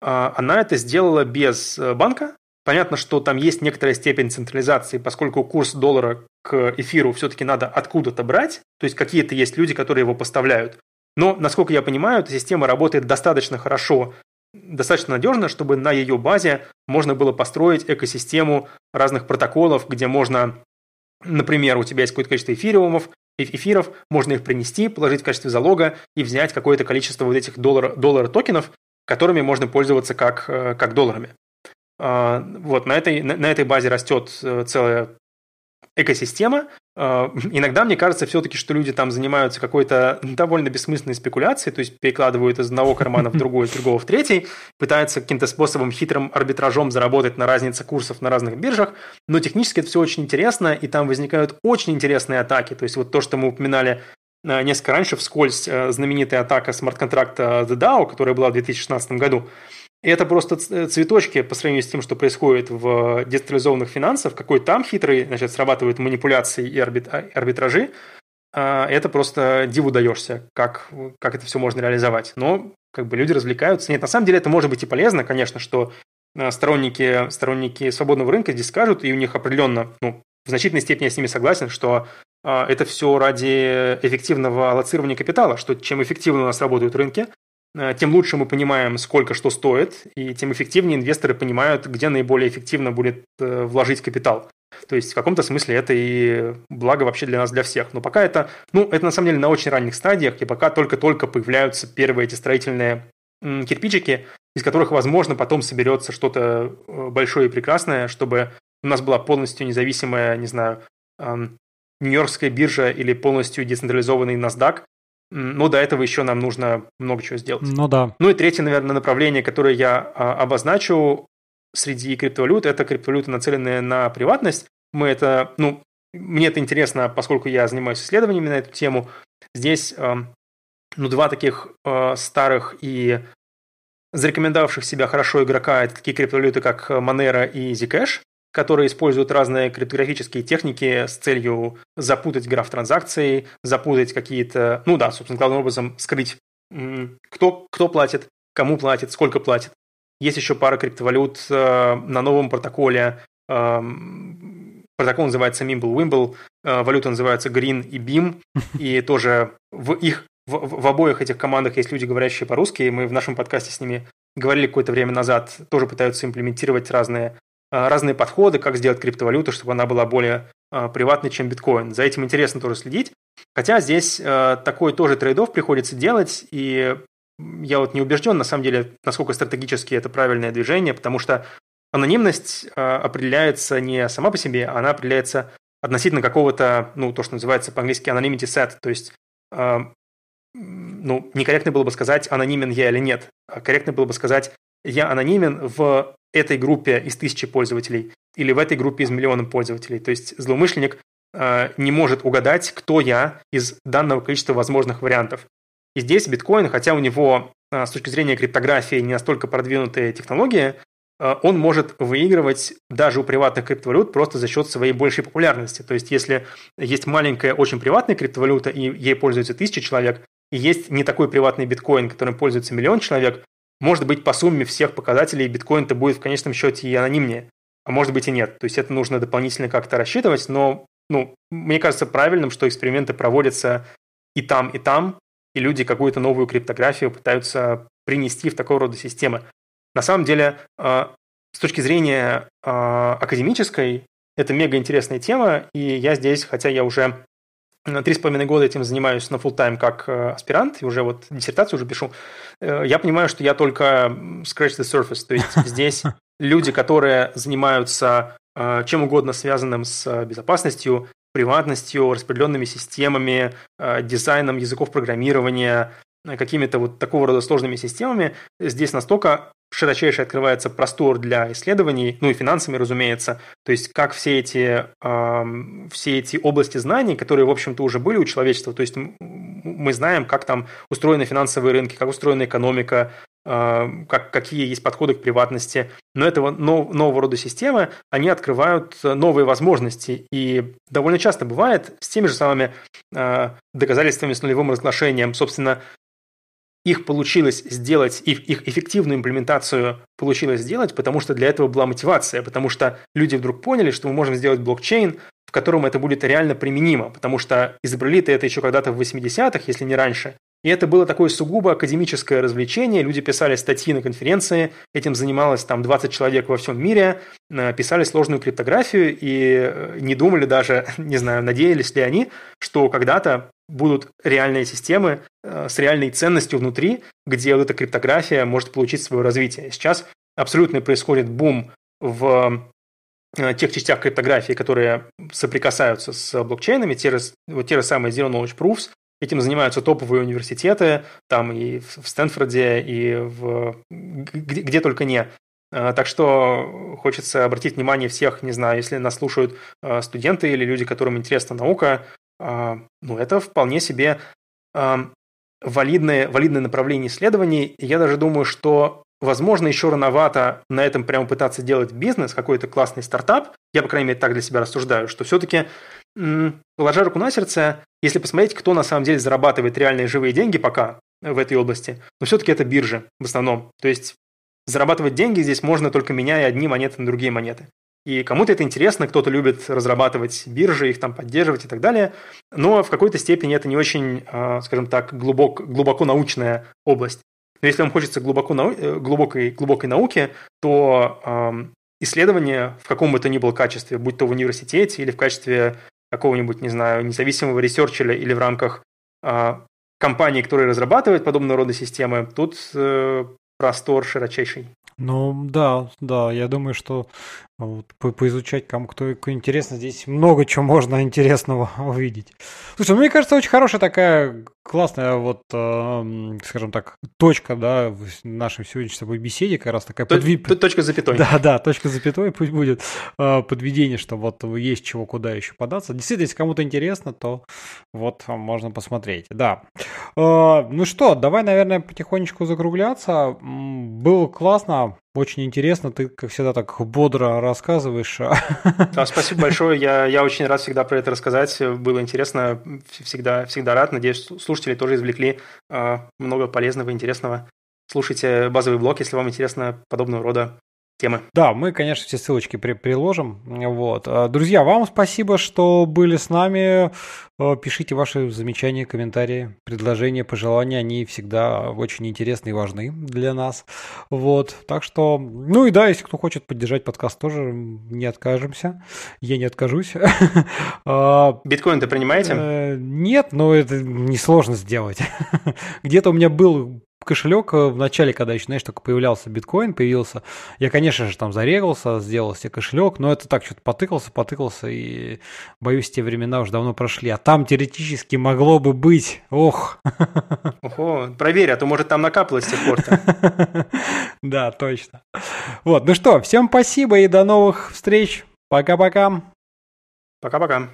она это сделала без э, банка. Понятно, что там есть некоторая степень централизации, поскольку курс доллара к эфиру все-таки надо откуда-то брать, то есть какие-то есть люди, которые его поставляют. Но, насколько я понимаю, эта система работает достаточно хорошо, достаточно надежно, чтобы на ее базе можно было построить экосистему разных протоколов, где можно, например, у тебя есть какое-то количество эфириумов, эфиров, можно их принести, положить в качестве залога и взять какое-то количество вот этих доллар, доллар токенов, которыми можно пользоваться как, э, как долларами. А, вот, на этой, на этой базе растет э, целая экосистема. А, иногда мне кажется все-таки, что люди там занимаются какой-то довольно бессмысленной спекуляцией, то есть перекладывают из одного кармана в другой, из другого в третий, пытаются каким-то способом, хитрым арбитражом заработать на разнице курсов на разных биржах, но технически это все очень интересно, и там возникают очень интересные атаки. То есть вот то, что мы упоминали Э, несколько раньше вскользь э, знаменитая атака смарт-контракта The DAO, которая была в 2016 году. Это просто цветочки по сравнению с тем, что происходит в децентрализованных финансах, какой там хитрый, значит, срабатывают манипуляции и арбитражи, а, это просто диву даешься, как, как это все можно реализовать. Но как бы люди развлекаются. Нет, на самом деле это может быть и полезно, конечно, что а, сторонники, сторонники свободного рынка здесь скажут, и у них определенно, ну, в значительной степени я с ними согласен, что а, это все ради эффективного аллоцирования капитала, что чем эффективно у нас работают рынки, а, тем лучше мы понимаем, сколько что стоит, и тем эффективнее инвесторы понимают, где наиболее эффективно будет э, вложить капитал. То есть в каком-то смысле это и благо вообще для нас, для всех. Но пока это, ну, это на самом деле на очень ранних стадиях, и пока только-только появляются первые эти строительные кирпичики, из которых, возможно, потом соберется что-то э, большое и прекрасное, чтобы у нас была полностью независимая, не знаю, Нью-Йоркская биржа или полностью децентрализованный NASDAQ, но до этого еще нам нужно много чего сделать. Ну да. Ну и третье, наверное, направление, которое я а, обозначу среди криптовалют, это криптовалюты, нацеленные на приватность. Мы это, ну, мне это интересно, поскольку я занимаюсь исследованиями на эту тему. Здесь, ну, два таких а, старых и зарекомендовавших себя хорошо игрока, это такие криптовалюты, как Monero и Zcash которые используют разные криптографические техники с целью запутать граф транзакций, запутать какие-то, ну да, собственно, главным образом скрыть, кто, кто платит, кому платит, сколько платит. Есть еще пара криптовалют э, на новом протоколе. Э, протокол называется Mimble-Wimble, э, валюта называется Green и Beam, и тоже в их в, в обоих этих командах есть люди, говорящие по-русски, мы в нашем подкасте с ними говорили какое-то время назад, тоже пытаются имплементировать разные разные подходы, как сделать криптовалюту, чтобы она была более а, приватной, чем биткоин. За этим интересно тоже следить. Хотя здесь а, такой тоже трейдов приходится делать, и я вот не убежден, на самом деле, насколько стратегически это правильное движение, потому что анонимность определяется не сама по себе, она определяется относительно какого-то, ну, то, что называется по-английски anonymity set, то есть ну, некорректно было бы сказать, анонимен я или нет. Корректно было бы сказать, я анонимен в этой группе из тысячи пользователей или в этой группе из миллиона пользователей. То есть злоумышленник э, не может угадать, кто я из данного количества возможных вариантов. И здесь биткоин, хотя у него э, с точки зрения криптографии не настолько продвинутые технологии, э, он может выигрывать даже у приватных криптовалют просто за счет своей большей популярности. То есть если есть маленькая, очень приватная криптовалюта, и ей пользуются тысячи человек, и есть не такой приватный биткоин, которым пользуется миллион человек, может быть, по сумме всех показателей биткоин-то будет в конечном счете и анонимнее, а может быть и нет. То есть это нужно дополнительно как-то рассчитывать, но ну, мне кажется правильным, что эксперименты проводятся и там, и там, и люди какую-то новую криптографию пытаются принести в такого рода системы. На самом деле, а, с точки зрения а, академической, это мега интересная тема, и я здесь, хотя я уже Три с половиной года этим занимаюсь на full тайм как э, аспирант, и уже вот диссертацию уже пишу. Э, я понимаю, что я только scratch the surface, то есть здесь люди, которые занимаются э, чем угодно связанным с безопасностью, приватностью, распределенными системами, дизайном языков программирования, какими-то вот такого рода сложными системами, здесь настолько широчайший открывается простор для исследований, ну и финансами, разумеется. То есть как все эти, э, все эти области знаний, которые, в общем-то, уже были у человечества, то есть мы знаем, как там устроены финансовые рынки, как устроена экономика, э, как, какие есть подходы к приватности. Но этого нов, нового рода системы, они открывают новые возможности. И довольно часто бывает с теми же самыми э, доказательствами с нулевым разглашением. Собственно, их получилось сделать, их, их эффективную имплементацию получилось сделать, потому что для этого была мотивация, потому что люди вдруг поняли, что мы можем сделать блокчейн, в котором это будет реально применимо, потому что изобрели-то это еще когда-то в 80-х, если не раньше. И это было такое сугубо академическое развлечение. Люди писали статьи на конференции, этим занималось там 20 человек во всем мире, э, писали сложную криптографию и э, не думали даже, не знаю, надеялись ли они, что когда-то будут реальные системы э, с реальной ценностью внутри, где вот эта криптография может получить свое развитие. Сейчас абсолютно происходит бум в э, тех частях криптографии, которые соприкасаются с блокчейнами, те вот те же самые Zero Knowledge Proofs, этим занимаются топовые университеты, там и в Стэнфорде, и в, где, где только не. Э, так что хочется обратить внимание всех, не знаю, если нас слушают студенты или люди, которым интересна наука, ну, это вполне себе валидное, валидное направление исследований. Я даже думаю, что возможно, еще рановато на этом прямо пытаться делать бизнес, какой-то классный стартап. Я, по крайней мере, так для себя рассуждаю, что все-таки, положа руку на сердце, если посмотреть, кто на самом деле зарабатывает реальные живые деньги пока в этой области, но все-таки это биржи в основном. То есть зарабатывать деньги здесь можно только меняя одни монеты на другие монеты. И кому-то это интересно, кто-то любит разрабатывать биржи, их там поддерживать и так далее. Но в какой-то степени это не очень, а, скажем так, глубок, глубоко научная область. Но если вам хочется глубоко нау... Э, глубокой, глубокой науки, то эм, исследования в каком бы то ни было качестве, будь то в университете или в качестве какого-нибудь, не знаю, независимого ресерчера или в рамках э, компании, которые разрабатывают подобного рода системы, тут э, простор широчайший. Ну да, да, я думаю, что вот, по поизучать кому кто интересно, здесь много чего можно интересного увидеть. Слушай, ну, мне кажется, очень хорошая такая классная вот, э, скажем так, точка, да, в нашей сегодняшней с тобой беседе, как раз такая подви... Точка запятой. Да, да, точка запятой, пусть будет э, подведение, что вот есть чего куда еще податься. Действительно, если кому-то интересно, то вот можно посмотреть. Да. Э, ну что, давай, наверное, потихонечку закругляться. Было классно, очень интересно, ты, как всегда, так бодро рассказываешь. Да, спасибо большое, я, я очень рад всегда про это рассказать, было интересно, всегда, всегда рад, надеюсь, слушатели тоже извлекли э, много полезного, интересного. Слушайте базовый блог, если вам интересно подобного рода темы. Да, мы, конечно, все ссылочки при приложим. Вот. А, друзья, вам спасибо, что были с нами. А, пишите ваши замечания, комментарии, предложения, пожелания. Они всегда очень интересны и важны для нас. Вот. Так что, ну и да, если кто хочет поддержать подкаст, тоже не откажемся. Я не откажусь. А, Биткоин ты принимаете? Э, нет, но это несложно сделать. Где-то у меня был кошелек э, в начале, когда еще, знаешь, только появлялся биткоин, появился, я, конечно же, там зарегался, сделал себе кошелек, но это так что-то потыкался, потыкался, и боюсь, те времена уже давно прошли. А там теоретически могло бы быть. Ох. Ого, проверь, а то, может, там накапалось с тех пор Да, точно. Вот, ну что, всем спасибо и до новых встреч. Пока-пока. Пока-пока.